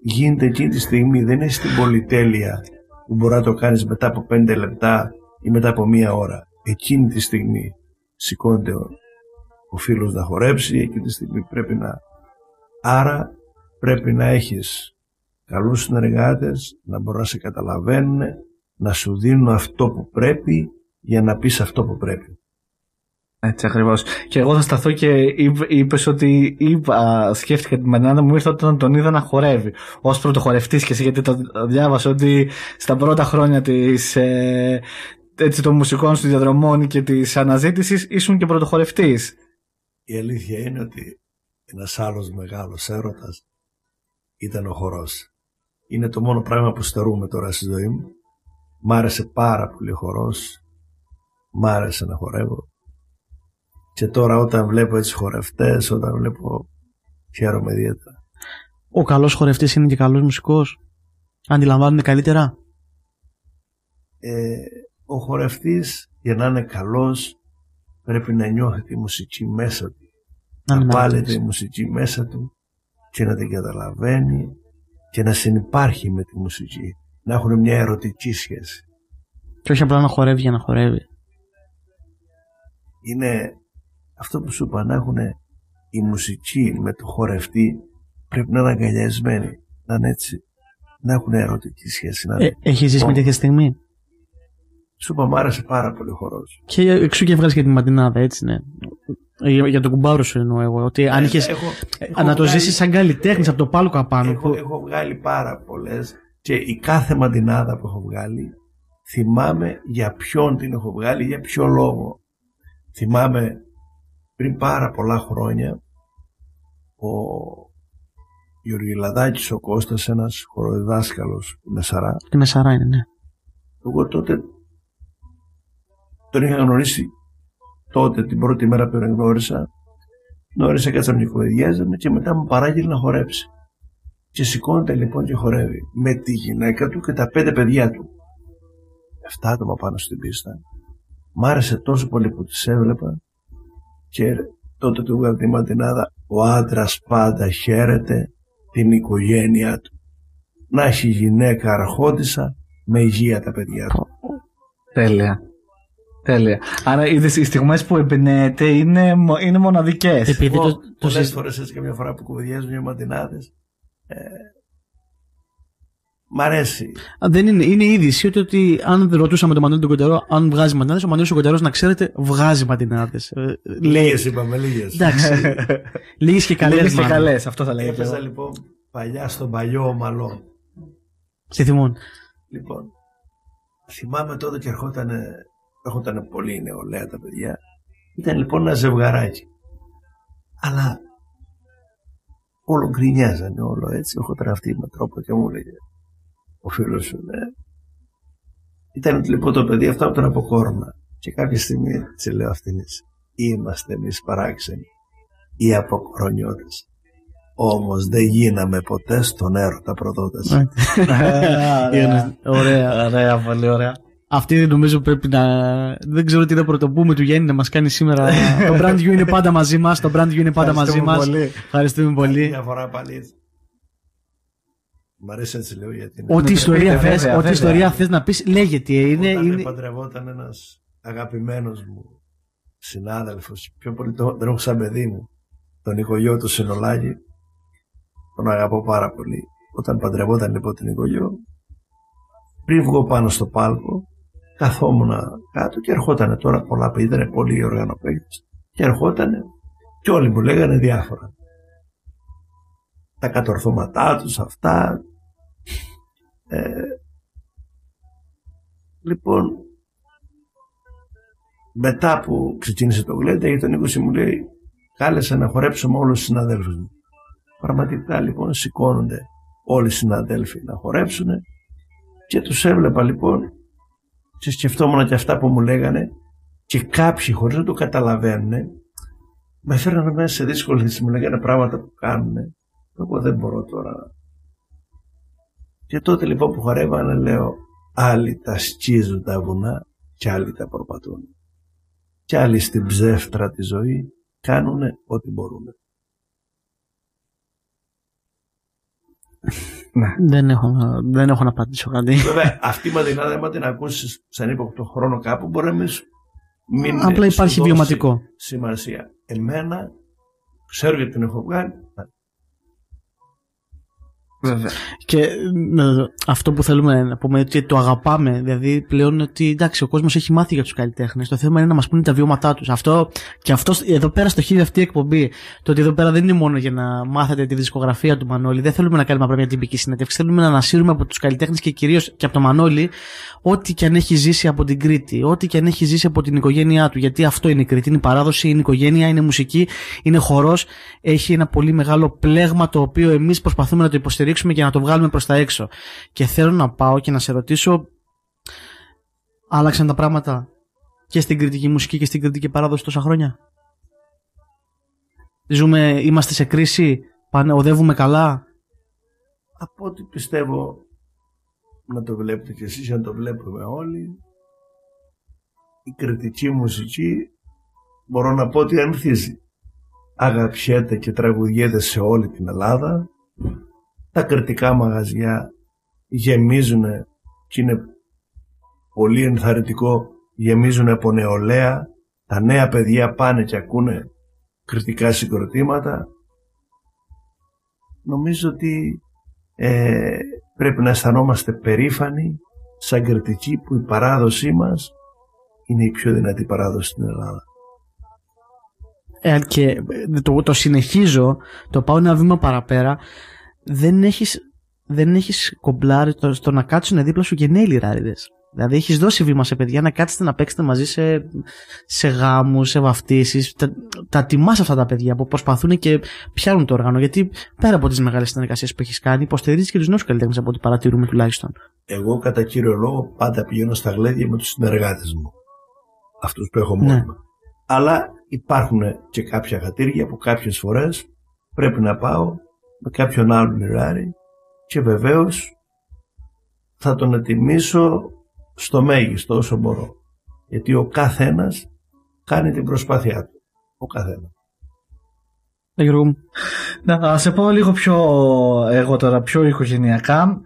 γίνεται εκείνη τη στιγμή, δεν έχει την πολυτέλεια που μπορεί να το κάνεις μετά από πέντε λεπτά ή μετά από μία ώρα. Εκείνη τη στιγμή σηκώνεται ο, ο φίλος να χορέψει, εκείνη τη στιγμή πρέπει να... Άρα πρέπει να έχεις καλούς συνεργάτες, να μπορούν να σε καταλαβαίνουν, να σου δίνουν αυτό που πρέπει για να πεις αυτό που πρέπει. Έτσι ακριβώς. Και εγώ θα σταθώ και είπες ότι είπα, σκέφτηκα την Μανιάδα μου ήρθε όταν τον είδα να χορεύει. Ω πρωτοχορευτής και εσύ, γιατί το διάβασα ότι στα πρώτα χρόνια της. Ε, έτσι των μουσικών σου διαδρομών και της αναζήτησης ήσουν και πρωτοχορευτής. Η αλήθεια είναι ότι ένας άλλος μεγάλος έρωτας ήταν ο χορός. Είναι το μόνο πράγμα που στερούμε τώρα στη ζωή μου. Μ' άρεσε πάρα πολύ ο χορός. Μ' άρεσε να χορεύω. Και τώρα όταν βλέπω έτσι χορευτές, όταν βλέπω χαίρομαι ιδιαίτερα. Ο καλός χορευτής είναι και καλός μουσικός. Αντιλαμβάνονται καλύτερα. Ε, ο χορευτής για να είναι καλός πρέπει να νιώθει τη μουσική μέσα του. Να Να μην βάλετε άκουσες. η μουσική μέσα του και να την καταλαβαίνει και να συνυπάρχει με τη μουσική. Να έχουν μια ερωτική σχέση. Και όχι απλά να χορεύει για να χορεύει. Είναι αυτό που σου είπα να έχουν η μουσική με το χορευτή πρέπει να είναι αγκαλιασμένοι. Να είναι έτσι. Να έχουν ερωτική σχέση. Να... Ε, έχεις ζήσει με τέτοια στιγμή; Σου είπα, μ' άρεσε πάρα πολύ ο χορός. Και εξού και βγάζει και τη μαντινάδα, έτσι ναι. Για, για τον κουμπάρο σου εννοώ εγώ. Ότι αν Ε, είχες, έχω- ε, έχω να το βγάλει- ζήσεις σαν καλλιτέχνης από το πάλκο απάνω. Έχω, που- έχω βγάλει πάρα πολλές και η κάθε μαντινάδα που έχω βγάλει θυμάμαι για ποιον την έχω βγάλει, για ποιο λόγο. Θυμάμαι πριν πάρα πολλά χρόνια ο Γεωργιλαδάκης ο Κώστας, ένας χοροδιδάσκαλος Μεσαρά, Τη Μεσαρά είναι, ναι. εγώ τότε τον είχα γνωρίσει τότε την πρώτη μέρα που τον γνώρισα Νωρίς έκατσα με κουβεντιάζαμε και μετά μου παράγγειλε να χορέψει. Και σηκώνεται λοιπόν και χορεύει με τη γυναίκα του και τα πέντε παιδιά του. Εφτά άτομα πάνω στην πίστα. Μ' άρεσε τόσο πολύ που τις έβλεπα και τότε του έβγαλε τη μαντινάδα ο άντρας πάντα χαίρεται την οικογένειά του. Να έχει γυναίκα αρχόντισα με υγεία τα παιδιά του. Τέλεια. Τέλεια. Άρα είδες οι στιγμές που εμπνέεται είναι, είναι μοναδικές. Επειδή το, το Πολλές συζ- φορές έτσι καμιά φορά που κουβεντιάζουν οι μαντινάδε. Ε, μ' αρέσει. Α, δεν είναι, είναι η είδηση ότι, ότι αν ρωτούσαμε τον Μανώλη τον Κοντερό αν βγάζει μαντινάδε, ο Μανώλης ο Κοντερό να ξέρετε βγάζει μαντινάδες. Ε, λέει. Λίγες είπαμε, λίγες. Εντάξει. Λίγες και καλές. Λίγες και καλές, αυτό θα λέγαμε. Έπαιζα λοιπόν παλιά στον παλιό ομαλό. Στη θυμών. Λοιπόν, θυμάμαι τότε και ερχόταν, ερχόταν πολύ νεολαία τα παιδιά. Ήταν λοιπόν ένα ζευγαράκι. Αλλά όλο γκρινιάζανε, όλο έτσι. Ερχόταν αυτή με τρόπο και μου έλεγε ο φίλος σου, ναι. Ήταν λοιπόν το παιδί αυτό από τον αποκόρνα. Και κάποια στιγμή τη λέω αυτήν έτσι. Είμαστε εμείς παράξενοι. Οι αποκορνιώτες. Όμως δεν γίναμε ποτέ στον έρωτα προδότες. Ναι. Ωραία. Ωραία. Ωραία, πολύ ωραία. Αυτή νομίζω πρέπει να. Δεν ξέρω τι θα πρωτοπούμε του Γέννη να μας κάνει σήμερα. το brand you είναι πάντα μαζί μας. Το brand you είναι πάντα μαζί Ευχαριστούμε μας. πολύ. Ευχαριστούμε πολύ. Μια φορά πάλι έτσι. Μ' αρέσει έτσι λέω γιατί είναι. Ό,τι Ναι, ιστορία βέβαια, θες, βέβαια, ό,τι βέβαια. ιστορία θες να πεις λέγεται. Είναι, Όταν είναι... παντρευόταν ένας αγαπημένος μου συνάδελφος, πιο πολύ το, δεν έχω σαν παιδί μου, τον οικογιό του Συνολάκη, τον αγαπώ πάρα πολύ. Όταν παντρευόταν λοιπόν την οικογιό, πριν βγω πάνω στο πάλκο, καθόμουν κάτω και ερχόταν τώρα πολλά παιδιά, ήταν πολύ οργανωμένοι και ερχόταν και όλοι μου λέγανε διάφορα. Τα κατορθώματά τους, αυτά. Ε, λοιπόν, μετά που ξεκίνησε το γλέντα, γιατί τον Νίκο μου λέει, κάλεσε να χορέψω με όλους τους συναδέλφους μου. Πραγματικά λοιπόν σηκώνονται όλοι οι συναδέλφοι να χορέψουν και τους έβλεπα λοιπόν και σκεφτόμουν και αυτά που μου λέγανε και κάποιοι χωρίς να το καταλαβαίνουν με φέρνανε μέσα σε δύσκολη θέση, μου λέγανε πράγματα που κάνουν εγώ δεν μπορώ τώρα και τότε λοιπόν που χορεύανε λέω άλλοι τα σκίζουν τα βουνά και άλλοι τα προπατούν και άλλοι στην ψεύτρα τη ζωή κάνουν ό,τι μπορούν Δεν, έχω, δεν έχω να απαντήσω κάτι. Βέβαια, αυτή η μαδινάδα, άμα την ακούσεις σαν ύποπτο χρόνο κάπου, μπορεί να μην, σου- μην Απλά σου υπάρχει δώσει βιωματικό. Σημασία. Εμένα, ξέρω γιατί την έχω βγάλει. Βέβαια. Και ε, αυτό που θέλουμε να πούμε ότι το αγαπάμε. Δηλαδή πλέον ότι εντάξει, ο κόσμος έχει μάθει για τους καλλιτέχνες. Το θέμα είναι να μας πούνε τα βιώματά τους. Αυτό και αυτό εδώ πέρα στο χείλη αυτή η εκπομπή. Το ότι εδώ πέρα δεν είναι μόνο για να μάθετε τη δισκογραφία του Μανώλη. Δεν θέλουμε να κάνουμε απλά μια τυπική συνέντευξη. Θέλουμε να ανασύρουμε από τους καλλιτέχνες και κυρίως και από το Μανώλη ό,τι και αν έχει ζήσει από την Κρήτη. Ό,τι και αν έχει ζήσει από την οικογένειά του. Γιατί αυτό είναι η Κρήτη. Είναι η παράδοση, είναι η οικογένεια, είναι μουσική, είναι χορός. Έχει ένα πολύ μεγάλο πλέγμα το οποίο εμείς προσπαθούμε να το υποστηρίξουμε και να το βγάλουμε προς τα έξω. Και θέλω να πάω και να σε ρωτήσω, άλλαξαν τα πράγματα και στην κριτική μουσική και στην κριτική παράδοση τόσα χρόνια; Ζούμε, είμαστε σε κρίση, πάνε, οδεύουμε καλά; Από ό,τι πιστεύω να το βλέπετε κι εσείς, να το βλέπουμε όλοι, η κριτική μουσική μπορώ να πω ότι ανθίζει. Αγαπιέται και τραγουδιέται σε όλη την Ελλάδα. Τα κριτικά μαγαζιά γεμίζουν και είναι πολύ ενθαρρυντικό γεμίζουν από νεολαία τα νέα παιδιά πάνε και ακούνε κριτικά συγκροτήματα νομίζω ότι ε, πρέπει να αισθανόμαστε περήφανοι σαν κριτική που η παράδοσή μας είναι η πιο δυνατή παράδοση στην Ελλάδα. Ε, και ε, το, το συνεχίζω, το πάω ένα βήμα παραπέρα. Δεν έχεις, δεν έχεις κομπλάρει το, στο να κάτσουν δίπλα σου και νέοι λιράριδες. Δηλαδή έχεις δώσει βήμα σε παιδιά να κάτσετε να παίξετε μαζί σε, σε γάμους, σε βαφτίσεις. Τα, τα τιμάς αυτά τα παιδιά που προσπαθούν και πιάνουν το όργανο. Γιατί πέρα από τις μεγάλες συνεργασίες που έχεις κάνει, υποστηρίζεις και τους νέους καλλιτέχνες από ό,τι παρατηρούμε τουλάχιστον. Εγώ κατά κύριο λόγο πάντα πηγαίνω στα γλέδια με τους συνεργάτες μου. Αυτούς που έχω Ναι. μόνιμα. Αλλά υπάρχουν και κάποια χατήρια που κάποιες φορές πρέπει να πάω με κάποιον άλλον λιράρι και βεβαίως θα τον ετοιμήσω στο μέγιστο όσο μπορώ. Γιατί ο καθένας κάνει την προσπάθειά του. Ο καθένας. Να σε πω λίγο πιο εγώ τώρα, πιο οικογενειακά.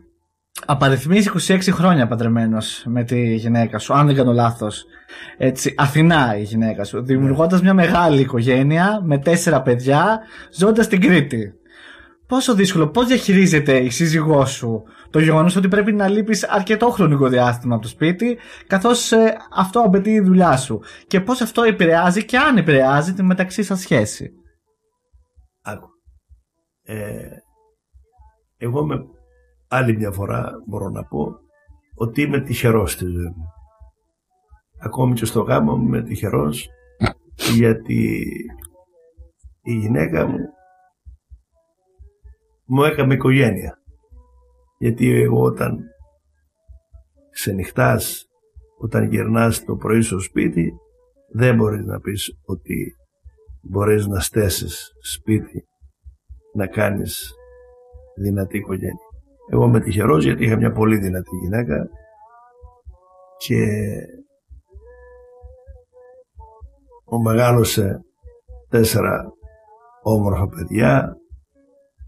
Απαριθμείς 26 χρόνια παντρεμένος με τη γυναίκα σου, αν δεν κάνω λάθος. Έτσι, Αθηνά η γυναίκα σου, δημιουργώντας μια μεγάλη οικογένεια με τέσσερα παιδιά, ζώντας στην Κρήτη. Πόσο δύσκολο, πώς διαχειρίζεται η σύζυγός σου το γεγονός ότι πρέπει να λείπεις αρκετό χρονικό διάστημα από το σπίτι, καθώς ε, αυτό απαιτεί η δουλειά σου; Και πώς αυτό επηρεάζει και αν επηρεάζει τη μεταξύ σας σχέση; Άκου. Ε, εγώ με άλλη μια φορά μπορώ να πω ότι είμαι τυχερός στη ζωή μου. Ακόμη και στο γάμο μου είμαι τυχερός γιατί η γυναίκα μου μου έκαμε οικογένεια. Γιατί εγώ όταν ξενυχτάς, όταν γυρνάς το πρωί στο σπίτι, δεν μπορείς να πεις ότι μπορείς να στέσεις σπίτι, να κάνεις δυνατή οικογένεια. Εγώ είμαι τυχερός γιατί είχα μια πολύ δυνατή γυναίκα και ο μεγάλωσε τέσσερα όμορφα παιδιά,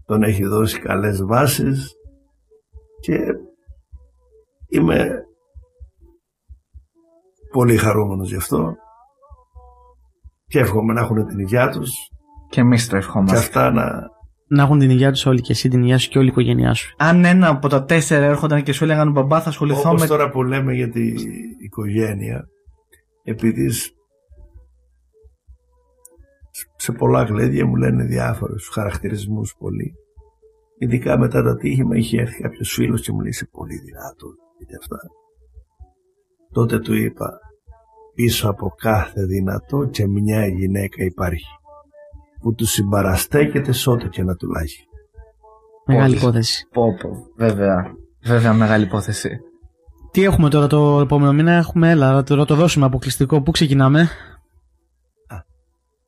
τον έχει δώσει καλές βάσεις και είμαι πολύ χαρούμενος γι' αυτό και εύχομαι να έχουν την υγειά τους και εμείς το ευχόμαστε και αυτά να να έχουν την υγεία τους όλοι και εσύ την υγεία σου και όλη η οικογένειά σου. Αν ένα από τα τέσσερα έρχονταν και σου έλεγαν μπαμπά, θα ασχοληθώ Όπως με. τώρα που λέμε για την οικογένεια, επειδή σε πολλά γλέδια μου λένε διάφορους χαρακτηρισμούς πολύ. Ειδικά μετά το ατύχημα είχε έρθει κάποιος φίλος και μου λέει είσαι πολύ δυνατό και αυτά. Τότε του είπα πίσω από κάθε δυνατό και μια γυναίκα υπάρχει που του συμπαραστέκεται σ' ό,τι και να του λάγει. Μεγάλη υπόθεση. Πω, πω. Βέβαια. Βέβαια, μεγάλη υπόθεση. Τι έχουμε τώρα το επόμενο μήνα, έχουμε, έλα, τώρα το δώσουμε αποκλειστικό. Πού ξεκινάμε,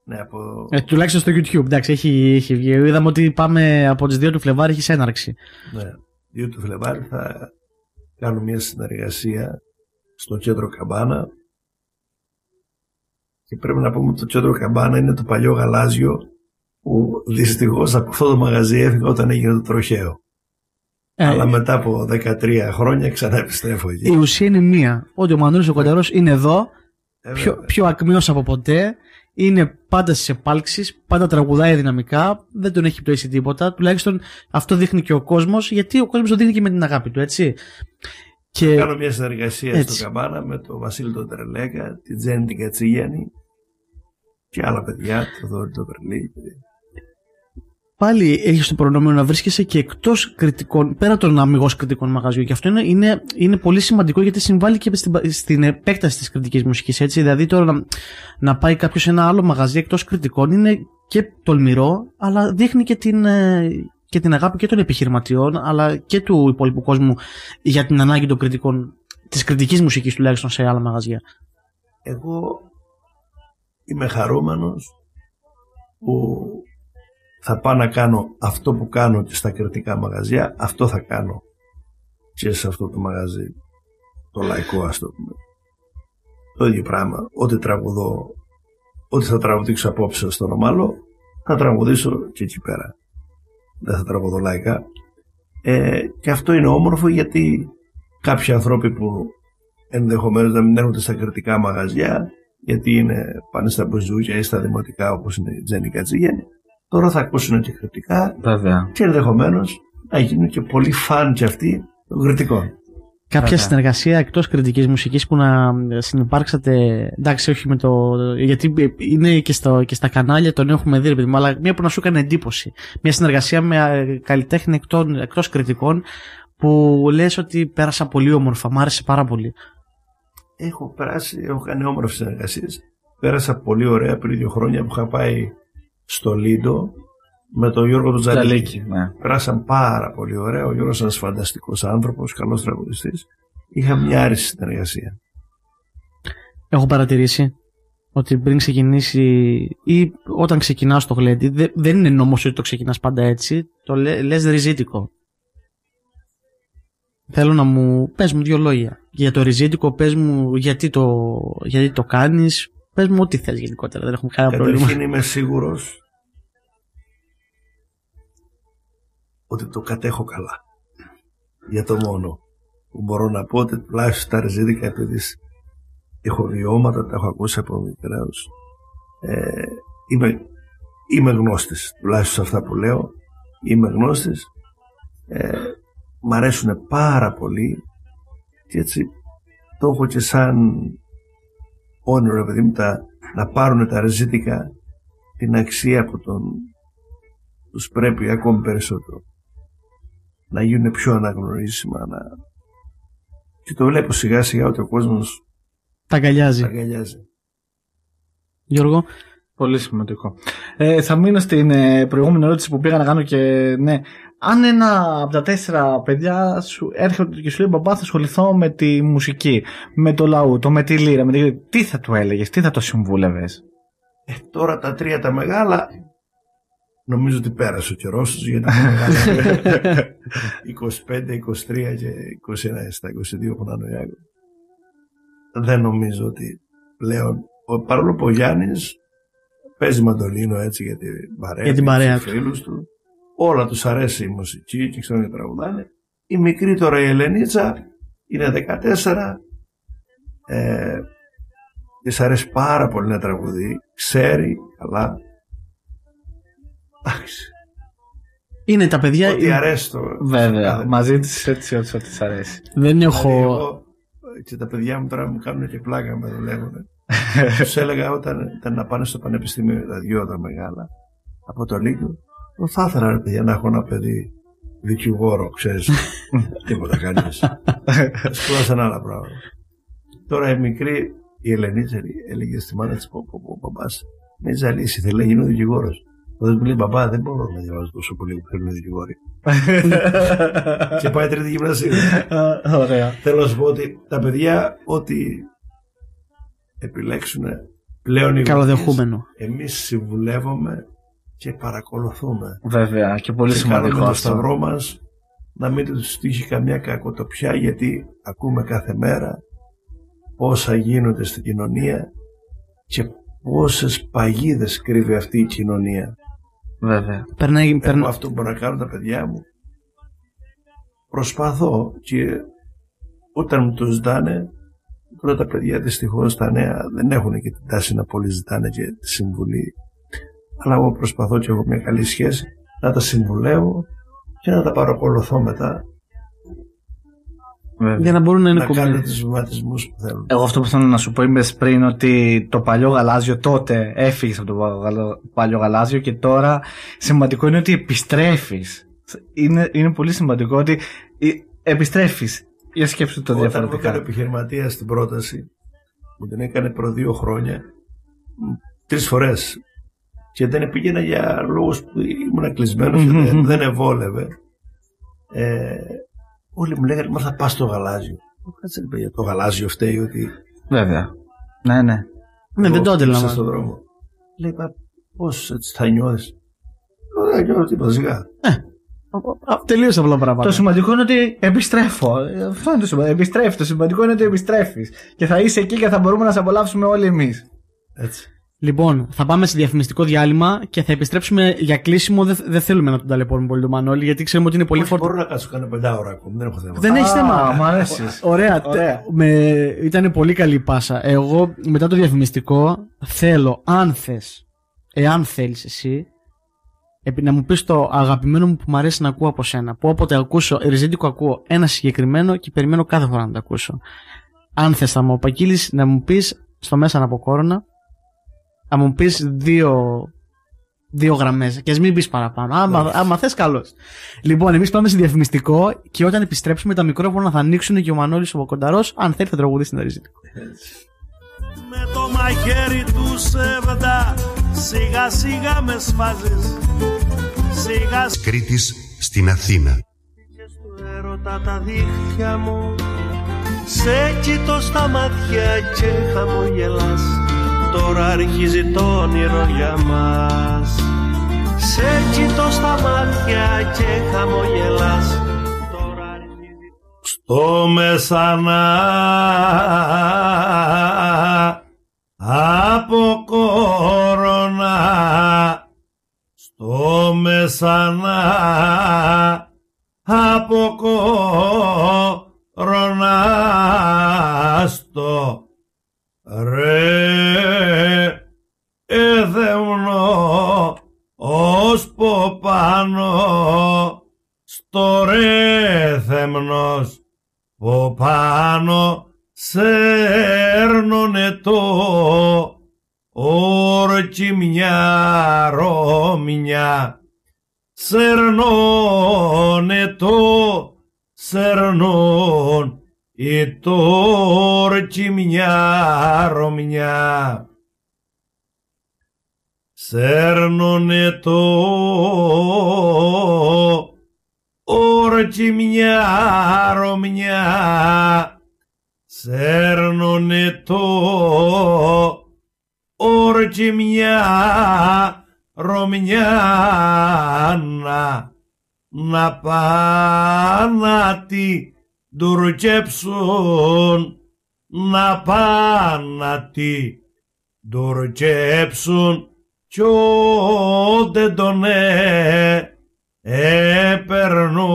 Ναι, από... ε, τουλάχιστον στο YouTube. Εντάξει, έχει, έχει βγει. Είδαμε ότι πάμε από τις 2 του Φλεβάρι, έχεις έναρξη. ναι. 2 του Φλεβάρι θα κάνω μια συνεργασία στο κέντρο Καμπάνα και πρέπει να πούμε ότι το κέντρο Καμπάνα είναι το παλιό γαλάζιο που δυστυχώς από αυτό το μαγαζί έφυγα όταν έγινε το τροχαίο. Ε, Αλλά μετά από 13 χρόνια ξανά επιστρέφω εκεί. η ουσία είναι μία. Ότι ο Μανώλης ο Κονταρός είναι εδώ, Ε, πιο, βέβαια. πιο ακμίος από ποτέ. Είναι πάντα στις επάλξεις, πάντα τραγουδάει δυναμικά, δεν τον έχει πτωίσει τίποτα. Τουλάχιστον αυτό δείχνει και ο κόσμος, γιατί ο κόσμος το δείχνει και με την αγάπη του, έτσι. Και Κάνω μια συνεργασία Έτσι. στο Καμπάνα με τον Βασίλη τον Τρελέκα, την Τζέννη την Κατσίγιανη και άλλα παιδιά, το Δόρη τον Περλή. Πάλι έχεις το προνόμιο να βρίσκεσαι και εκτός κριτικών, πέρα των αμυγό κριτικών μαγαζιών. Και αυτό είναι, είναι, είναι πολύ σημαντικό γιατί συμβάλλει και στην, στην επέκταση της κριτικής μουσικής. Έτσι. Δηλαδή τώρα να, να πάει κάποιος σε ένα άλλο μαγαζί εκτός κριτικών είναι και τολμηρό, αλλά δείχνει και την, ε, και την αγάπη και των επιχειρηματιών, αλλά και του υπόλοιπου κόσμου για την ανάγκη των κριτικών, της κριτικής μουσικής τουλάχιστον σε άλλα μαγαζιά. Εγώ είμαι χαρούμενος που θα πάω να κάνω αυτό που κάνω και στα κριτικά μαγαζιά, αυτό θα κάνω και σε αυτό το μαγαζί, το λαϊκό ας το πούμε. Το ίδιο πράγμα, ό,τι τραγουδώ, ό,τι θα τραγουδήσω απόψε στο Ρωμάλο, θα τραγουδήσω και εκεί πέρα. Δεν θα τραγουδώ λαϊκά. Ε, και αυτό είναι όμορφο γιατί κάποιοι άνθρωποι που ενδεχομένως να μην έρχονται στα κριτικά μαγαζιά γιατί είναι πάνε στα μπουζούκια ή στα δημοτικά όπως είναι η Τζέννη Κατζηγέννη τώρα θα ακούσουν και κριτικά Βέβαια. και ενδεχομένως να γίνουν και πολύ φαν και αυτοί των κριτικών. Κάποια Βέβαια. συνεργασία εκτός κριτικής μουσικής που να συνεπάρξατε, εντάξει όχι με το, γιατί είναι και, στο, και στα κανάλια τον έχουμε δει ρε παιδί μου, αλλά μια που να σου έκανε εντύπωση. Μια συνεργασία με ε, καλλιτέχνη εκτός, εκτός κριτικών που λες ότι πέρασα πολύ όμορφα, μ' άρεσε πάρα πολύ. Έχω περάσει, έχω κάνει όμορφες συνεργασίες. Πέρασα πολύ ωραία πριν δύο χρόνια που είχα πάει στο Λίντο με τον Γιώργο του Τζαλίκη. Τζαλίκη. Ναι. Πέρασαν πάρα πολύ ωραία. Ο Γιώργος ένας φανταστικός άνθρωπος, καλός τραγουδιστής. Είχα μια άριστη συνεργασία. Έχω παρατηρήσει ότι πριν ξεκινήσει ή όταν ξεκινάς το γλέντι δε- δεν είναι νόμος ότι το ξεκινάς πάντα έτσι το λέ, λες ριζίτικο θέλω να μου πες μου δύο λόγια για το ριζίτικο πες μου γιατί το, γιατί το κάνεις πες μου ό,τι θες γενικότερα δεν έχουμε κανένα πρόβλημα Καταρχήν είμαι σίγουρος ότι το κατέχω καλά. Για το μόνο που μπορώ να πω ότι τουλάχιστον τα ρεζίδικα επειδή έχω βιώματα, τα έχω ακούσει από μικρέους. Ε, είμαι, είμαι γνώστης, τουλάχιστον σε αυτά που λέω. Είμαι γνώστης. Ε, μ' αρέσουν πάρα πολύ και έτσι το έχω και σαν όνειρο, ρε παιδί μου, τα, να πάρουν τα ρεζίτικα την αξία που τον, τους πρέπει ακόμη περισσότερο. Να γίνουν πιο αναγνωρίσιμα. Να... Και το βλέπω σιγά σιγά ότι ο κόσμος τα αγκαλιάζει τα αγκαλιάζει. Γιώργο Πολύ σημαντικό. Ε, θα μείνω στην ε, προηγούμενη ερώτηση που πήγα να κάνω και ναι. Αν ένα από τα τέσσερα παιδιά σου έρχεται και σου λέει μπαμπά θα ασχοληθώ με τη μουσική, με το λαού, το με τη λύρα, με τη... τι θα του έλεγες, τι θα το συμβούλευες; Ε, τώρα τα τρία τα μεγάλα νομίζω ότι πέρασε ο καιρός τους γιατί τα μεγάλα 25, 23 και 21 στα 22 που να είναι ο Ιάκωβος. Δεν νομίζω ότι πλέον ο, παρόλο που ο Γιάννης παίζει μαντολίνο έτσι για την παρέα, Για την παρέα τους φίλους του όλα τους αρέσει η μουσική και ξέρουν να τραγουδάνε η μικρή τώρα η Ελενίτσα είναι 14 ε, της αρέσει πάρα πολύ να τραγουδεί ξέρει καλά εντάξει είναι τα παιδιά Ό,τι αρέσει το. Βέβαια, κάθε- μαζί της έτσι ό,τι ό,τι της αρέσει. δεν Δηλαδή, έχω εγώ, και τα παιδιά μου τώρα μου κάνουν και πλάκα με δουλεύουν. Τους έλεγα όταν ήταν να πάνε στο πανεπιστήμιο τα δυο τα μεγάλα από το Λύκειο. «Εγώ Θα ήθελα ρε παιδιά να έχω ένα παιδί δικηγόρο, ξέρεις. Τίποτα κανείς. Σπούδασαν άλλα πράγματα. Τώρα η μικρή, η Ελενίτσα έλεγε στη μάνα της: Πω, πω, πω, μπαμπά, με ζαλίσει, θέλει να γίνω δικηγόρος. Όταν μου λέει μπαμπά, δεν μπορώ να διαβάζω τόσο πολύ που θέλουν οι δικηγόροι. και πάει τρίτη γυμνασίου. Ωραία. Θέλω να σου πω ότι τα παιδιά, ό,τι επιλέξουν πλέον οι καλοδεχούμενο εμείς συμβουλεύουμε και παρακολουθούμε. Βέβαια, και πολύ και σημαντικό κάνουμε το αυτό. σταυρό μας να μην τους τύχει καμιά κακοτοπιά γιατί ακούμε κάθε μέρα όσα γίνονται στην κοινωνία και πόσες παγίδες κρύβει αυτή η κοινωνία. Βέβαια. περνάει, Εγώ περνά- αυτό που μπορώ να κάνω τα παιδιά μου προσπαθώ και όταν μου το ζητάνε τώρα τα παιδιά δυστυχώς τα νέα δεν έχουν και την τάση να πολύ ζητάνε και τη συμβουλή αλλά εγώ προσπαθώ και έχω μια καλή σχέση να τα συμβουλεύω και να τα παρακολουθώ μετά Βέβαια. για να μπορούν να είναι να κάνουν κομμένοι. τους βηματισμούς που θέλουν. Εγώ αυτό που θέλω να σου πω είμαι πριν ότι το παλιό γαλάζιο τότε έφυγες από το παλιό- παλιό γαλάζιο και τώρα σημαντικό είναι ότι επιστρέφεις. Είναι, είναι πολύ σημαντικό ότι επιστρέφεις. Για σκέψου το Όταν μου διαφορετικά. έκανε επιχειρηματίας στην πρόταση μου την έκανε προ δύο χρόνια μ, τρεις φορές και δεν πήγαινα για λόγους που ήμουν κλεισμένος και δεν, δεν ευόλευε ε, όλοι μου λέγανε μα θα πας στο γαλάζιο κάτσε ρε παιδιά το γαλάζιο φταίει ότι Βέβαια. Ναι, ναι. ναι, δεν το εγώ χτύπησα αντιλαμβάνω. στον δρόμο λέει μα πώς έτσι θα νιώθεις «Ω, δεν νιώθω τίποτα σιγά Τελείω απλά πράγματα. Το σημαντικό είναι ότι επιστρέφω. Ε, Αυτό είναι το σημαντικό. Επιστρέφει. Το σημαντικό είναι ότι επιστρέφεις. Και θα είσαι εκεί και θα μπορούμε να σε απολαύσουμε όλοι εμείς. έτσι Λοιπόν, θα πάμε σε διαφημιστικό διάλειμμα και θα επιστρέψουμε για κλείσιμο. Δεν, δεν θέλουμε να τον ταλαιπωρούμε πολύ τον Μανώλη, γιατί ξέρουμε ότι είναι πολύ Όχι, φορτωμένο. μπορώ να κάτσω κάνα πεντά ώρα ακόμη δεν έχω θέμα Δεν έχεις Α, θέμα. μ' αρέσεις. Ωραία. Ωραία. τε- Με, ήταν πολύ καλή η πάσα. Εγώ μετά το διαφημιστικό θέλω, αν θες, εάν θέλεις εσύ, επί- να μου πεις το αγαπημένο μου που μου αρέσει να ακούω από σένα. Που όποτε ακούσω, ριζίτικο ακούω ένα συγκεκριμένο και περιμένω κάθε φορά να το ακούσω. Αν θες, θα μου απαγγείλεις να μου πεις στο μέσα από κόρονα, να μου πεις δύο, δύο γραμμές. Και ας μην πεις παραπάνω. Άμα, Εντάξει. άμα θες, καλώς. Λοιπόν, εμείς πάμε σε διαφημιστικό και όταν επιστρέψουμε τα μικρόφωνα θα ανοίξουν και ο Μανώλης ο Κονταρός. Αν θέλει, θα τραγουδήσει την ριζίτικο. έτσι. Με το μαχαίρι του σεβδά Σιγά σιγά με σφάζεις Σιγά σιγά Κρήτης στην Αθήνα. στο έρωτα τα δίχτυα μου Σε κοιτώ στα μάτια και χαμογελάς Τώρα αρχίζει το όνειρο για μας. Σε κοιτώ στα μάτια και χαμογελάς. Τώρα αρχίζει στο μεσανά. Από κορώνα. Στο μεσανά. Από κορώνα. Στο ρε ως πάνω στο ρε θεμνός που πάνω σέρνουνε το όρκι μια ρόμια σέρνουνε το σέρνον η τόρκι μια ρόμια σέρνουνε το όρκι μια. Ρόμια σέρνουνε το όρκι μια. Ρομιά να, να πάνε τη ντουρκέψουν. Να πάνε τη ντουρκέψουν κι όντε τον ε, επερνούσανε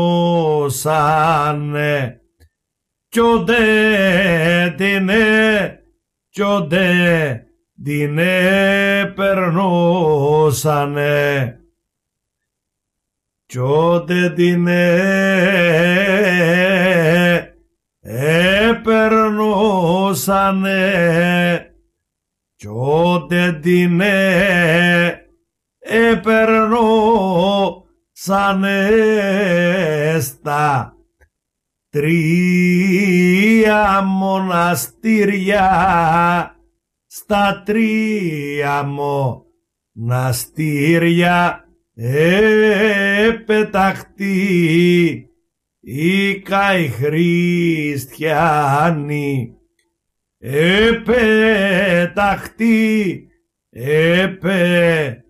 κι όντε την ε, κι όντε την επερνούσανε κι όντε την ε, επερνούσανε κι όντε την ε, επερνούσανε στα τρία μοναστήρια στα τρία μοναστήρια επεταχτεί οι καηχριστιανοί επεταχτεί επεταχτεί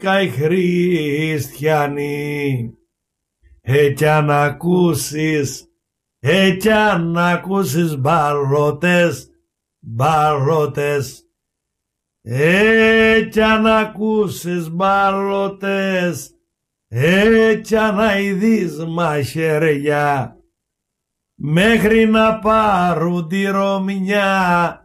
καηχριστιανοί ε, κι αν ακούσεις, ε, κι αν ακούσεις μπαλώτες, μπαλώτες, ε, κι αν ακούσεις μπαλώτες, ε, κι αν αηδείς μαχαιριά, μέχρι να πάρουν τη Ρωμιά,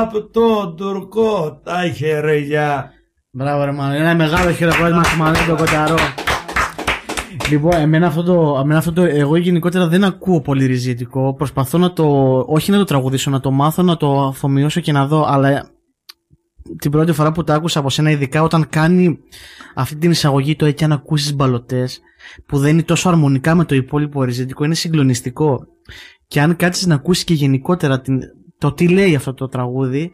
απ' τον Τουρκό τα χεριά. Μπράβο ρε Μάνο, ένα μεγάλο χειροκρότημα στο Μανώλη τον Κοταρό. Λοιπόν, εμένα αυτό, το, εμένα αυτό το. Εγώ γενικότερα δεν ακούω πολύ ριζιτικό. Προσπαθώ να το. Όχι να το τραγουδήσω, να το μάθω, να το αφομοιώσω και να δω. Αλλά την πρώτη φορά που το άκουσα από σένα, ειδικά όταν κάνει αυτή την εισαγωγή το έτσι αν ακούσεις μπαλωτές, που δεν είναι τόσο αρμονικά με το υπόλοιπο ριζιτικό, είναι συγκλονιστικό. Και αν κάτσεις να ακούσεις και γενικότερα την, το τι λέει αυτό το τραγούδι,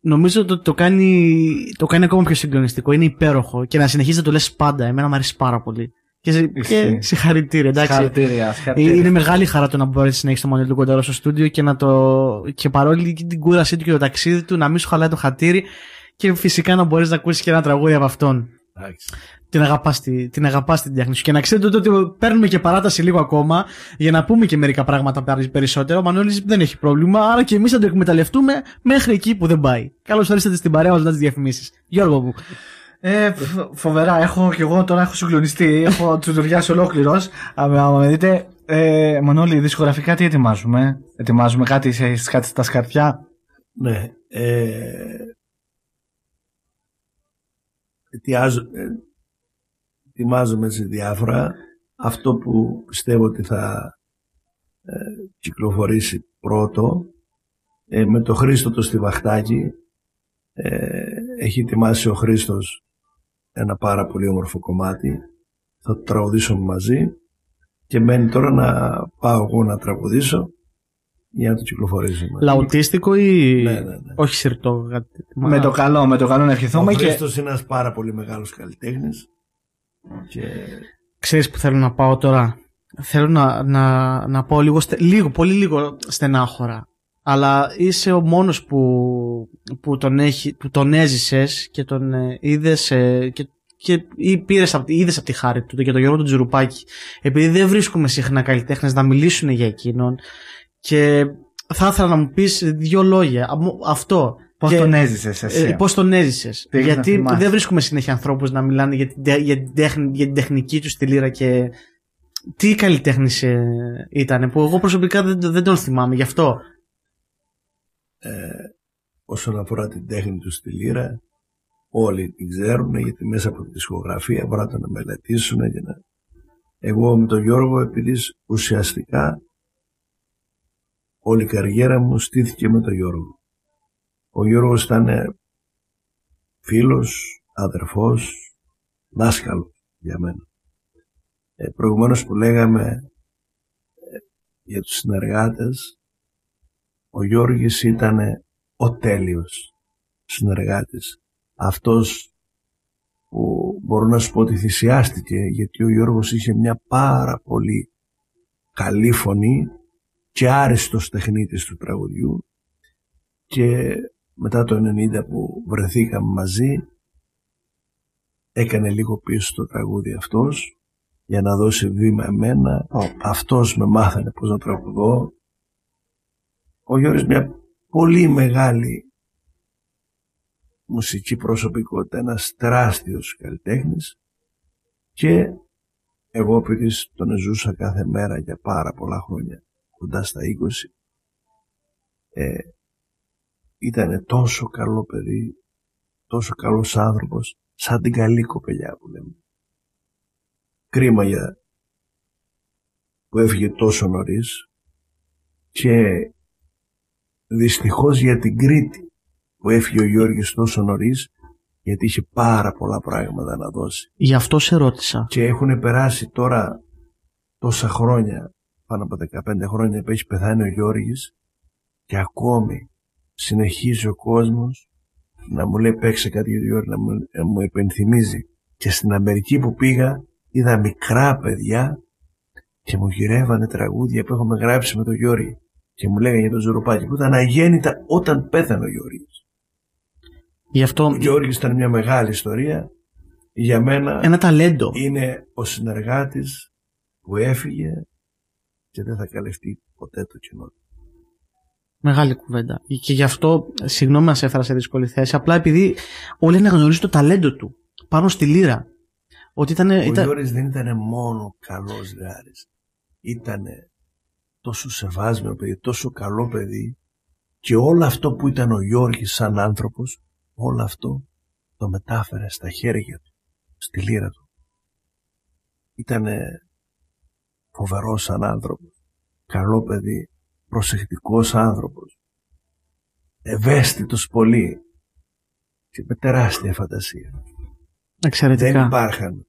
νομίζω ότι το, κάνει, το κάνει ακόμα πιο συγκλονιστικό. Είναι υπέροχο και να συνεχίζεις να το λες πάντα. Εμένα μου αρέσει πάρα πολύ. Και, και συγχαρητήρια, εντάξει. Συγχαρητήρια, συγχαρητήρια. Είναι μεγάλη χαρά το να μπορέσει να έχει το μοντέλο του κονταρό στο στούντιο και, να το... και παρόλη την κούρασή του και το ταξίδι του να μην σου χαλάει το χατήρι και φυσικά να μπορείς να ακούσεις και ένα τραγούδι από αυτόν. Εντάξει. Την αγαπάς την, αγαπάς την τέχνη σου. Και να ξέρετε ότι παίρνουμε και παράταση λίγο ακόμα για να πούμε και μερικά πράγματα περισσότερο. Ο Μανώλης δεν έχει πρόβλημα, άρα και εμείς θα το εκμεταλλευτούμε μέχρι εκεί που δεν πάει. Καλώς ορίσατε στην παρέα μας μετά τις διαφημίσεις. Γιώργο μου. Ε, φοβερά, έχω και εγώ τώρα έχω συγκλονιστεί, έχω τσουτουριάσει ολόκληρος. Άμα με δείτε, ε, Μανώλη, δισκογραφικά τι ετοιμάζουμε, ετοιμάζουμε κάτι, σε, κάτι στα σκαρτιά; Ναι, ε, ετοιάζω, ε, ετοιμάζομαι σε διάφορα. Αυτό που πιστεύω ότι θα ε, κυκλοφορήσει πρώτο, ε, με το Χρήστο το Στιβαχτάκι, ε, έχει ετοιμάσει ο Χρήστος ένα πάρα πολύ όμορφο κομμάτι. Θα το τραγουδήσουμε μαζί και μένει τώρα να πάω εγώ να τραγουδήσω για να το κυκλοφορήσουμε. Λαουτίστικο ή Ναι, ναι, ναι. όχι σιρτό. Με το καλό, με το καλό να Ο ευχηθούμε και. Χρήστος είναι ένας πάρα πολύ μεγάλος καλλιτέχνης και Ξέρεις που θέλω να πάω τώρα; Θέλω να, να, να πάω λίγο, στε- λίγο, πολύ λίγο στενάχωρα. Αλλά είσαι ο μόνος που, που, τον, έχει, που τον έζησες και τον ε, είδες ε, και, και ή πήρες, είδες από τη χάρη του και τον Γιώργο του Τζουρουπάκη επειδή δεν βρίσκουμε συχνά καλλιτέχνες να μιλήσουν για εκείνον και θα ήθελα να μου πεις δύο λόγια αυτό Πώς τον έζησες εσύ. Ε, Πώς τον έζησες. Γιατί δεν βρίσκουμε συνέχεια ανθρώπους να μιλάνε για την, για, την τέχνη, για την τεχνική τους στη λύρα και τι καλλιτέχνης ε, ήταν που εγώ προσωπικά δεν, δεν τον θυμάμαι γι' αυτό ε, όσον αφορά την τέχνη του στη λύρα όλοι την ξέρουν γιατί μέσα από τη δισκογραφία μπορούν να τον μελετήσουν και να... εγώ με τον Γιώργο επειδή ουσιαστικά όλη η καριέρα μου στήθηκε με τον Γιώργο ο Γιώργος ήταν φίλος, αδερφός, δάσκαλος για μένα. Ε, προηγουμένως που λέγαμε ε, για τους συνεργάτες ο Γιώργης ήταν ο τέλειος συνεργάτης. Αυτός που μπορώ να σου πω ότι θυσιάστηκε γιατί ο Γιώργος είχε μια πάρα πολύ καλή φωνή και άριστος τεχνίτης του τραγουδιού και μετά το 90 που βρεθήκαμε μαζί έκανε λίγο πίσω το τραγούδι αυτός για να δώσει βήμα εμένα. Αυτός με μάθανε πώς να τραγουδώ ο Γιώργης μια πολύ μεγάλη μουσική προσωπικότητα, ένας τεράστιος καλλιτέχνης και εγώ επειδή τον ζούσα κάθε μέρα για πάρα πολλά χρόνια, κοντά στα 20, ε, ήταν τόσο καλό παιδί, τόσο καλός άνθρωπος, σαν την καλή κοπελιά που λέμε. Κρίμα για που έφυγε τόσο νωρίς και Δυστυχώς για την Κρήτη που έφυγε ο Γιώργης τόσο νωρίς, γιατί είχε πάρα πολλά πράγματα να δώσει. Γι' αυτό σε ρώτησα. Και έχουν περάσει τώρα τόσα χρόνια, πάνω από 15 χρόνια που έχει πεθάνει ο Γιώργης και ακόμη συνεχίζει ο κόσμος να μου λέει παίξε κάτι για τον Γιώργη, να μου, να μου επενθυμίζει. Και στην Αμερική που πήγα είδα μικρά παιδιά και μου γυρεύανε τραγούδια που έχουμε γράψει με τον Γιώργη και μου λέγανε για τον Ζωροπάκη που ήταν αγέννητα όταν πέθανε ο Γιώργης. Γι αυτό... Ο Γιώργης ήταν μια μεγάλη ιστορία. Για μένα ένα ταλέντο. είναι ο συνεργάτης που έφυγε και δεν θα καλευτεί ποτέ το κοινό Μεγάλη κουβέντα. Και γι' αυτό, συγγνώμη μα έφερα σε δύσκολη θέση, απλά επειδή όλοι αναγνωρίζουν το ταλέντο του πάνω στη λύρα. Ότι ήταν, ο ήταν... Γιώργης δεν ήταν μόνο καλός γάρης. Ήταν τόσο σεβάσμιο παιδί, τόσο καλό παιδί και όλο αυτό που ήταν ο Γιώργης σαν άνθρωπος, όλο αυτό το μετάφερε στα χέρια του, στη λύρα του. Ήτανε φοβερός σαν άνθρωπος, καλό παιδί, προσεκτικός άνθρωπος, ευαίσθητος πολύ και με τεράστια φαντασία. Εξαιρετικά. Δεν υπάρχαν,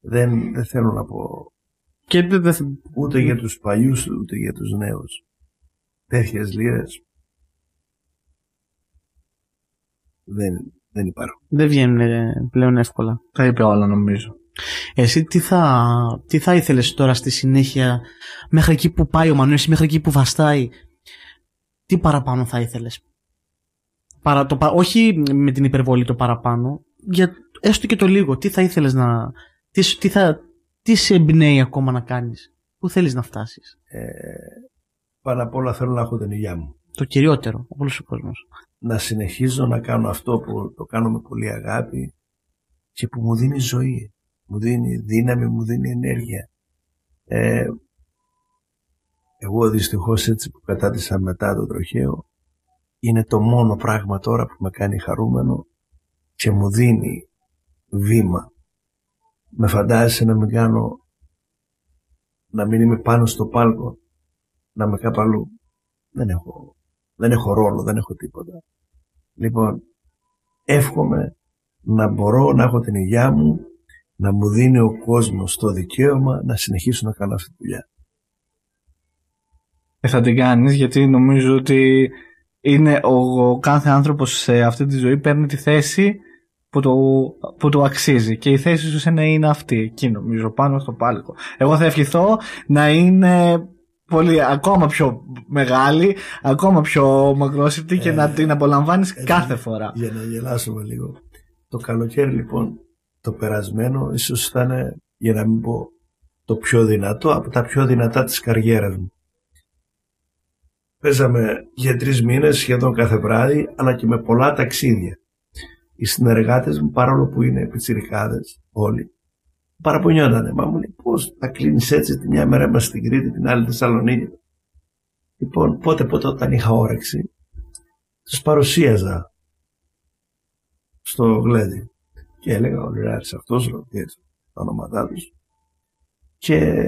δεν, δεν θέλω να πω και δε, Ούτε για τους παλιούς ούτε για τους νέους. Τέτοιες λίρες δεν, δεν υπάρχουν. Δεν βγαίνουν ε, πλέον εύκολα. Τα είπε όλα νομίζω. Εσύ τι θα, τι θα ήθελες τώρα στη συνέχεια μέχρι εκεί που πάει ο Μανουέλης, μέχρι εκεί που βαστάει τι παραπάνω θα ήθελες; Παρα, το, όχι με την υπερβολή το παραπάνω για έστω και το λίγο τι θα ήθελες να τι, τι, θα, τι σε εμπνέει ακόμα να κάνεις, πού θέλεις να φτάσεις; Ε, πάνω απ' όλα θέλω να έχω την υγειά μου. Το κυριότερο, όλος ο κόσμος. Να συνεχίζω να κάνω αυτό που το κάνω με πολύ αγάπη και που μου δίνει ζωή. Μου δίνει δύναμη, μου δίνει ενέργεια. Ε, εγώ δυστυχώς έτσι που κατάτησα μετά το τροχαίο είναι το μόνο πράγμα τώρα που με κάνει χαρούμενο και μου δίνει βήμα με φαντάζεσαι να μην κάνω να μην είμαι πάνω στο πάλκο να με κάπου αλλού. Δεν έχω, δεν έχω ρόλο, δεν έχω τίποτα. Λοιπόν εύχομαι να μπορώ να έχω την υγειά μου να μου δίνει ο κόσμος το δικαίωμα να συνεχίσω να κάνω αυτή τη δουλειά. Ε, θα την κάνεις γιατί νομίζω ότι είναι ο, ο κάθε άνθρωπος σε αυτή τη ζωή παίρνει τη θέση που το, που το αξίζει. Και η θέση σου είναι αυτή, εκεί νομίζω, πάνω στο πάλικο. Εγώ θα ευχηθώ να είναι πολύ, ακόμα πιο μεγάλη, ακόμα πιο μακρόσυρτη και Ε, να την απολαμβάνεις ε, κάθε φορά. Για να γελάσουμε λίγο. Το καλοκαίρι λοιπόν το περασμένο ίσως ήταν για να μην πω το πιο δυνατό από τα πιο δυνατά της καριέρας μου. Παίζαμε για τρεις μήνες σχεδόν κάθε βράδυ αλλά και με πολλά ταξίδια. Οι συνεργάτες μου παρόλο που είναι πιτσιρικάδες όλοι παραπονιότανε. Μα μου λέει πώς θα κλείνεις έτσι τη μια μέρα είμαστε στην Κρήτη την άλλη Θεσσαλονίκη. Λοιπόν πότε πότε όταν είχα όρεξη τους παρουσίαζα στο γλέντι και έλεγα ο Λιράρης αυτός και έτσι τα ονόματά τους και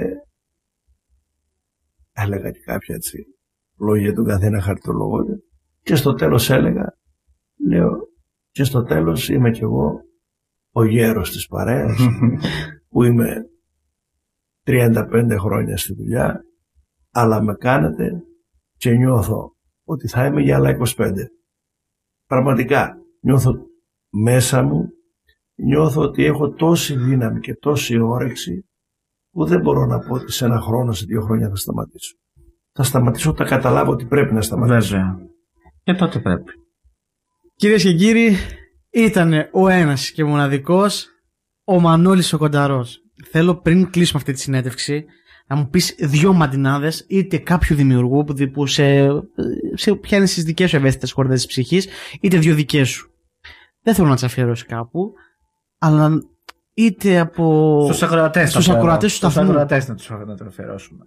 έλεγα και κάποια έτσι λόγια του καθένα χαρτολογώντα και στο τέλος έλεγα λέω και στο τέλος είμαι κι εγώ ο γέρος της παρέας που είμαι 35 χρόνια στη δουλειά αλλά με κάνετε και νιώθω ότι θα είμαι για άλλα 25 πραγματικά νιώθω μέσα μου νιώθω ότι έχω τόση δύναμη και τόση όρεξη που δεν μπορώ να πω ότι σε ένα χρόνο, σε δύο χρόνια θα σταματήσω. Θα σταματήσω όταν καταλάβω ότι πρέπει να σταματήσω. Βέβαια. Και τότε πρέπει. Κυρίες και κύριοι, ήταν ο ένας και μοναδικός ο Μανώλης ο Κονταρός. Θέλω πριν κλείσουμε αυτή τη συνέντευξη να μου πεις δυο μαντινάδες είτε κάποιου δημιουργού που, που σε, σε πιάνεις στι δικές σου ευαίσθητες χορδές της ψυχής, είτε δύο δικές σου. Δεν θέλω να τις αφιερώσει κάπου, αλλά είτε από. Στους ακροατές στους ακροατές του Στους σταθμού. ακροατές να τους να το αφιερώσουμε.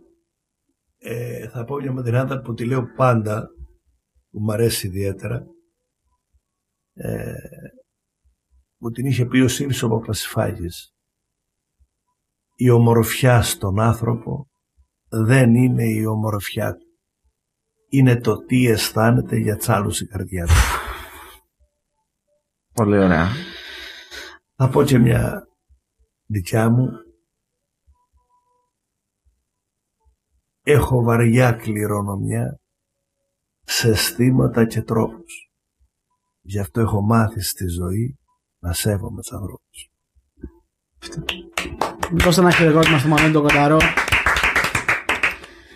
Ε, θα πω μια μαντινάδα που τη λέω πάντα, που μου αρέσει ιδιαίτερα. Ε, μου την είχε πει ο Σύρης ο Παπασιφάγης. Η ομορφιά στον άνθρωπο δεν είναι η ομορφιά του. Είναι το τι αισθάνεται για τσάλους η καρδιά του. Πολύ ωραία. Θα πω και μια δικιά μου. Έχω βαριά κληρονομιά σε αισθήματα και τρόπους. Γι' αυτό έχω μάθει στη ζωή να σέβομαι τους ανθρώπους. Δώστε ένα χειροκρότημα στο Μανώλη τον Κονταρό.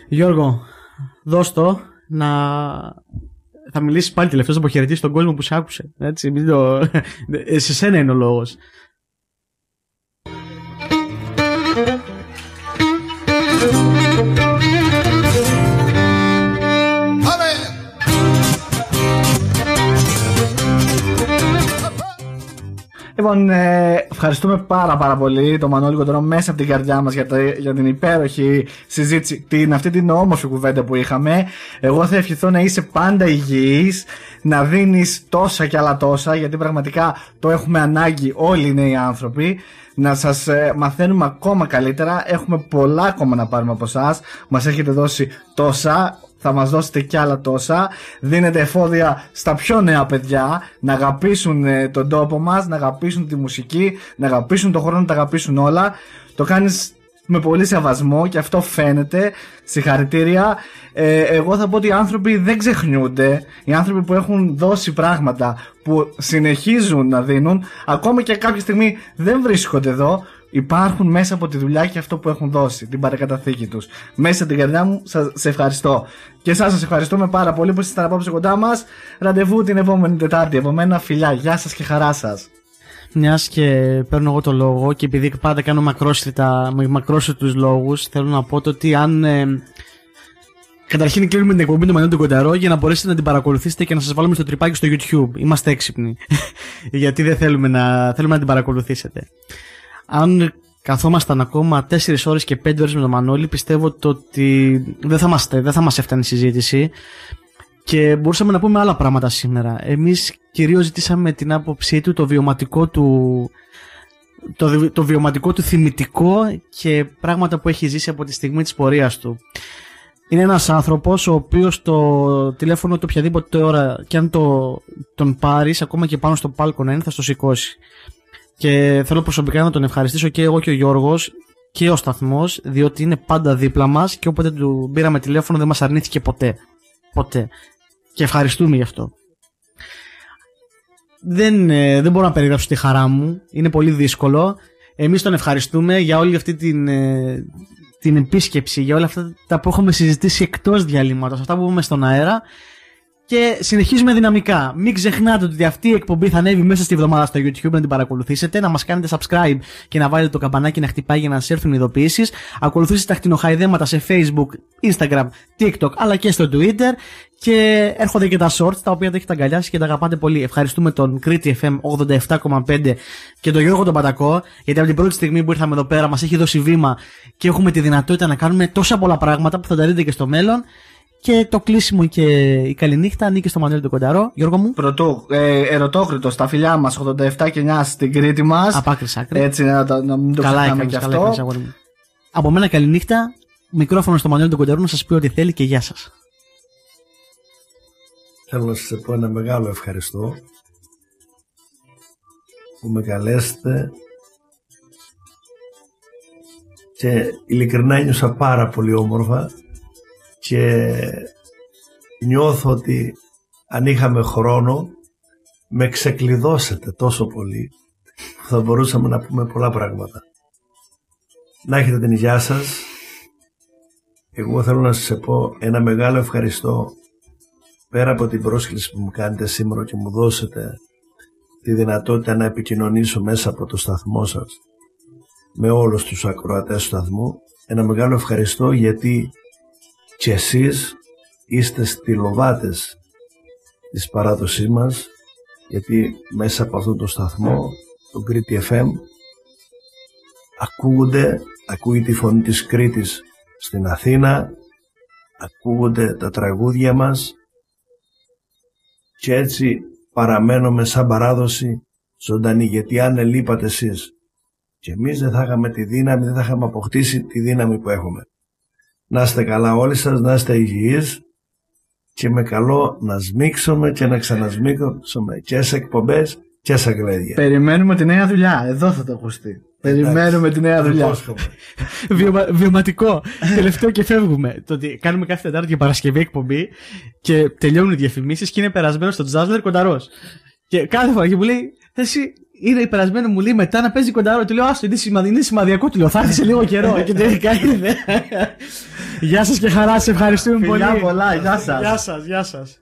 Γιώργο, δώσ' το να. Θα μιλήσεις πάλι τελευταίος να αποχαιρετήσεις τον κόσμο που σε άκουσε. Έτσι, μην το... Ε, σε σένα είναι ο λόγος. Λοιπόν, ε, ευχαριστούμε πάρα πάρα πολύ τον Μανώλη Κοντρό μέσα από την καρδιά μας για, τα- για την υπέροχη συζήτηση, την, αυτή την όμορφη κουβέντα που είχαμε. Εγώ θα ευχηθώ να είσαι πάντα υγιής, να δίνεις τόσα και άλλα τόσα, γιατί πραγματικά το έχουμε ανάγκη όλοι οι νέοι άνθρωποι. Να σας ε, μαθαίνουμε ακόμα καλύτερα, έχουμε πολλά ακόμα να πάρουμε από εσάς. Μας έχετε δώσει τόσα, θα μας δώσετε κι άλλα τόσα. Δίνετε εφόδια στα πιο νέα παιδιά να αγαπήσουν ε, τον τόπο μας, να αγαπήσουν τη μουσική, να αγαπήσουν τον χρόνο, να τα αγαπήσουν όλα. Το κάνεις με πολύ σεβασμό και αυτό φαίνεται. Συγχαρητήρια. Ε, εγώ θα πω ότι οι άνθρωποι δεν ξεχνιούνται. Οι άνθρωποι που έχουν δώσει πράγματα, που συνεχίζουν να δίνουν, ακόμα και κάποια στιγμή δεν βρίσκονται εδώ, υπάρχουν μέσα από τη δουλειά και αυτό που έχουν δώσει, την παρακαταθήκη τους. Μέσα την καρδιά μου, σας, σε ευχαριστώ. Και εσάς σας ευχαριστούμε πάρα πολύ που ήσασταν απόψε κοντά μας. Ραντεβού την επόμενη Τετάρτη. Από μένα φιλιά. Γεια σας και χαρά σας. Μιας και παίρνω εγώ το λόγο και επειδή πάντα κάνω μακρόσυρτα, με μακρόσυρτου λόγους, θέλω να πω το ότι αν. Ε, καταρχήν κλείνουμε την εκπομπή του Μανώλη του Κονταρό για να μπορέσετε να την παρακολουθήσετε και να σας βάλουμε στο τρυπάκι στο YouTube. Είμαστε έξυπνοι. Γιατί δεν θέλουμε να, θέλουμε να την παρακολουθήσετε. Αν καθόμασταν ακόμα 4 ώρες και 5 ώρες με τον Μανώλη, πιστεύω το ότι δεν θα, μας, δεν θα μας έφτανε η συζήτηση και μπορούσαμε να πούμε άλλα πράγματα σήμερα. Εμείς κυρίως ζητήσαμε την άποψή του, το βιωματικό του, το, δι- το βιωματικό του θυμητικό και πράγματα που έχει ζήσει από τη στιγμή της πορείας του. Είναι ένας άνθρωπος ο οποίος το τηλέφωνο του οποιαδήποτε ώρα και αν το, τον πάρεις ακόμα και πάνω στο πάλκο να είναι θα στο σηκώσει. Και θέλω προσωπικά να τον ευχαριστήσω και εγώ και ο Γιώργος και ο σταθμός διότι είναι πάντα δίπλα μας και όποτε του πήραμε τηλέφωνο δεν μας αρνήθηκε ποτέ. Ποτέ. Και ευχαριστούμε γι' αυτό. Δεν, ε, δεν μπορώ να περιγράψω τη χαρά μου. Είναι πολύ δύσκολο. Εμείς τον ευχαριστούμε για όλη αυτή την, ε, την επίσκεψη, για όλα αυτά τα που έχουμε συζητήσει εκτός διαλύματος, αυτά που πούμε στον αέρα και συνεχίζουμε δυναμικά. Μην ξεχνάτε ότι αυτή η εκπομπή θα ανέβει μέσα στη βδομάδα στο YouTube να την παρακολουθήσετε, να μας κάνετε subscribe και να βάλετε το καμπανάκι να χτυπάει για να σας έρθουν ειδοποιήσεις. Ακολουθήστε τα χτινοχαϊδέματα σε Facebook, Instagram, TikTok αλλά και στο Twitter. Και έρχονται και τα shorts τα οποία τα έχετε αγκαλιάσει και τα αγαπάτε πολύ. Ευχαριστούμε τον Κρήτη FM 87,5 και τον Γιώργο τον Πατακό γιατί από την πρώτη στιγμή που ήρθαμε εδώ πέρα μας έχει δώσει βήμα και έχουμε τη δυνατότητα να κάνουμε τόσα πολλά πράγματα που θα τα δείτε και στο μέλλον. Και το κλείσιμο και η καληνύχτα ανήκει στο Μανώλη του Κονταρό. Γιώργο μου. Πρωτού, ε, ερωτόκριτο στα φιλιά μας 87 και 9 στην Κρήτη μας. Από άκρης σ' άκρη. Έτσι, να, το- να μην το Καλά ξεχνάμε έκανες, και καλά αυτό. έκανες, αγόρι μου. Από μένα καληνύχτα. Μικρόφωνο στο Μανώλη του Κονταρό να σας πει ό,τι θέλει και γεια σας. Θέλω να σας πω ένα μεγάλο ευχαριστώ που με καλέσετε και ειλικρινά νιώσα πάρα πολύ όμορφα και νιώθω ότι αν είχαμε χρόνο με ξεκλειδώσετε τόσο πολύ που θα μπορούσαμε να πούμε πολλά πράγματα. Να έχετε την υγειά σας. Εγώ θέλω να σας πω ένα μεγάλο ευχαριστώ πέρα από την πρόσκληση που μου κάνετε σήμερα και μου δώσετε τη δυνατότητα να επικοινωνήσω μέσα από το σταθμό σας με όλους τους ακροατές του σταθμού ένα μεγάλο ευχαριστώ γιατί και εσείς είστε στυλοβάτες της παράδοσής μας γιατί μέσα από αυτόν τον σταθμό τον Κρήτη FM ακούγονται ακούγεται η φωνή της Κρήτης στην Αθήνα ακούγονται τα τραγούδια μας και έτσι παραμένουμε σαν παράδοση ζωντανή γιατί αν ελείπατε εσείς και εμείς δεν θα είχαμε τη δύναμη, δεν θα είχαμε αποκτήσει τη δύναμη που έχουμε. Να είστε καλά όλοι σας, να είστε υγιείς και με καλό να σμίξουμε και να ξανασμίξουμε και σε εκπομπές και σε γλέδια. Περιμένουμε τη νέα δουλειά. Εδώ θα το ακουστεί. Περιμένουμε τη νέα δουλειά. Υπόσχομαι. Βιωμα, βιωματικό. Τελευταίο και φεύγουμε. Το ότι κάνουμε κάθε Τετάρτη και Παρασκευή εκπομπή και τελειώνουν οι διαφημίσεις και είναι περασμένος στο Τζάζλερ κονταρός. Και κάθε φορά και μου λέει, Εσύ είναι περασμένο, μου λέει μετά να παίζει κονταρό. Του λέω, Άστο, είναι, σημαδι, είναι σημαδιακό. Του λέω, Θα έρθεις σε λίγο καιρό. και τελικά ήρθε. Γεια σας και χαρά, σε ευχαριστούμε πολύ. Φιλιά πολλά, γεια σας. Γεια σας, γεια σας.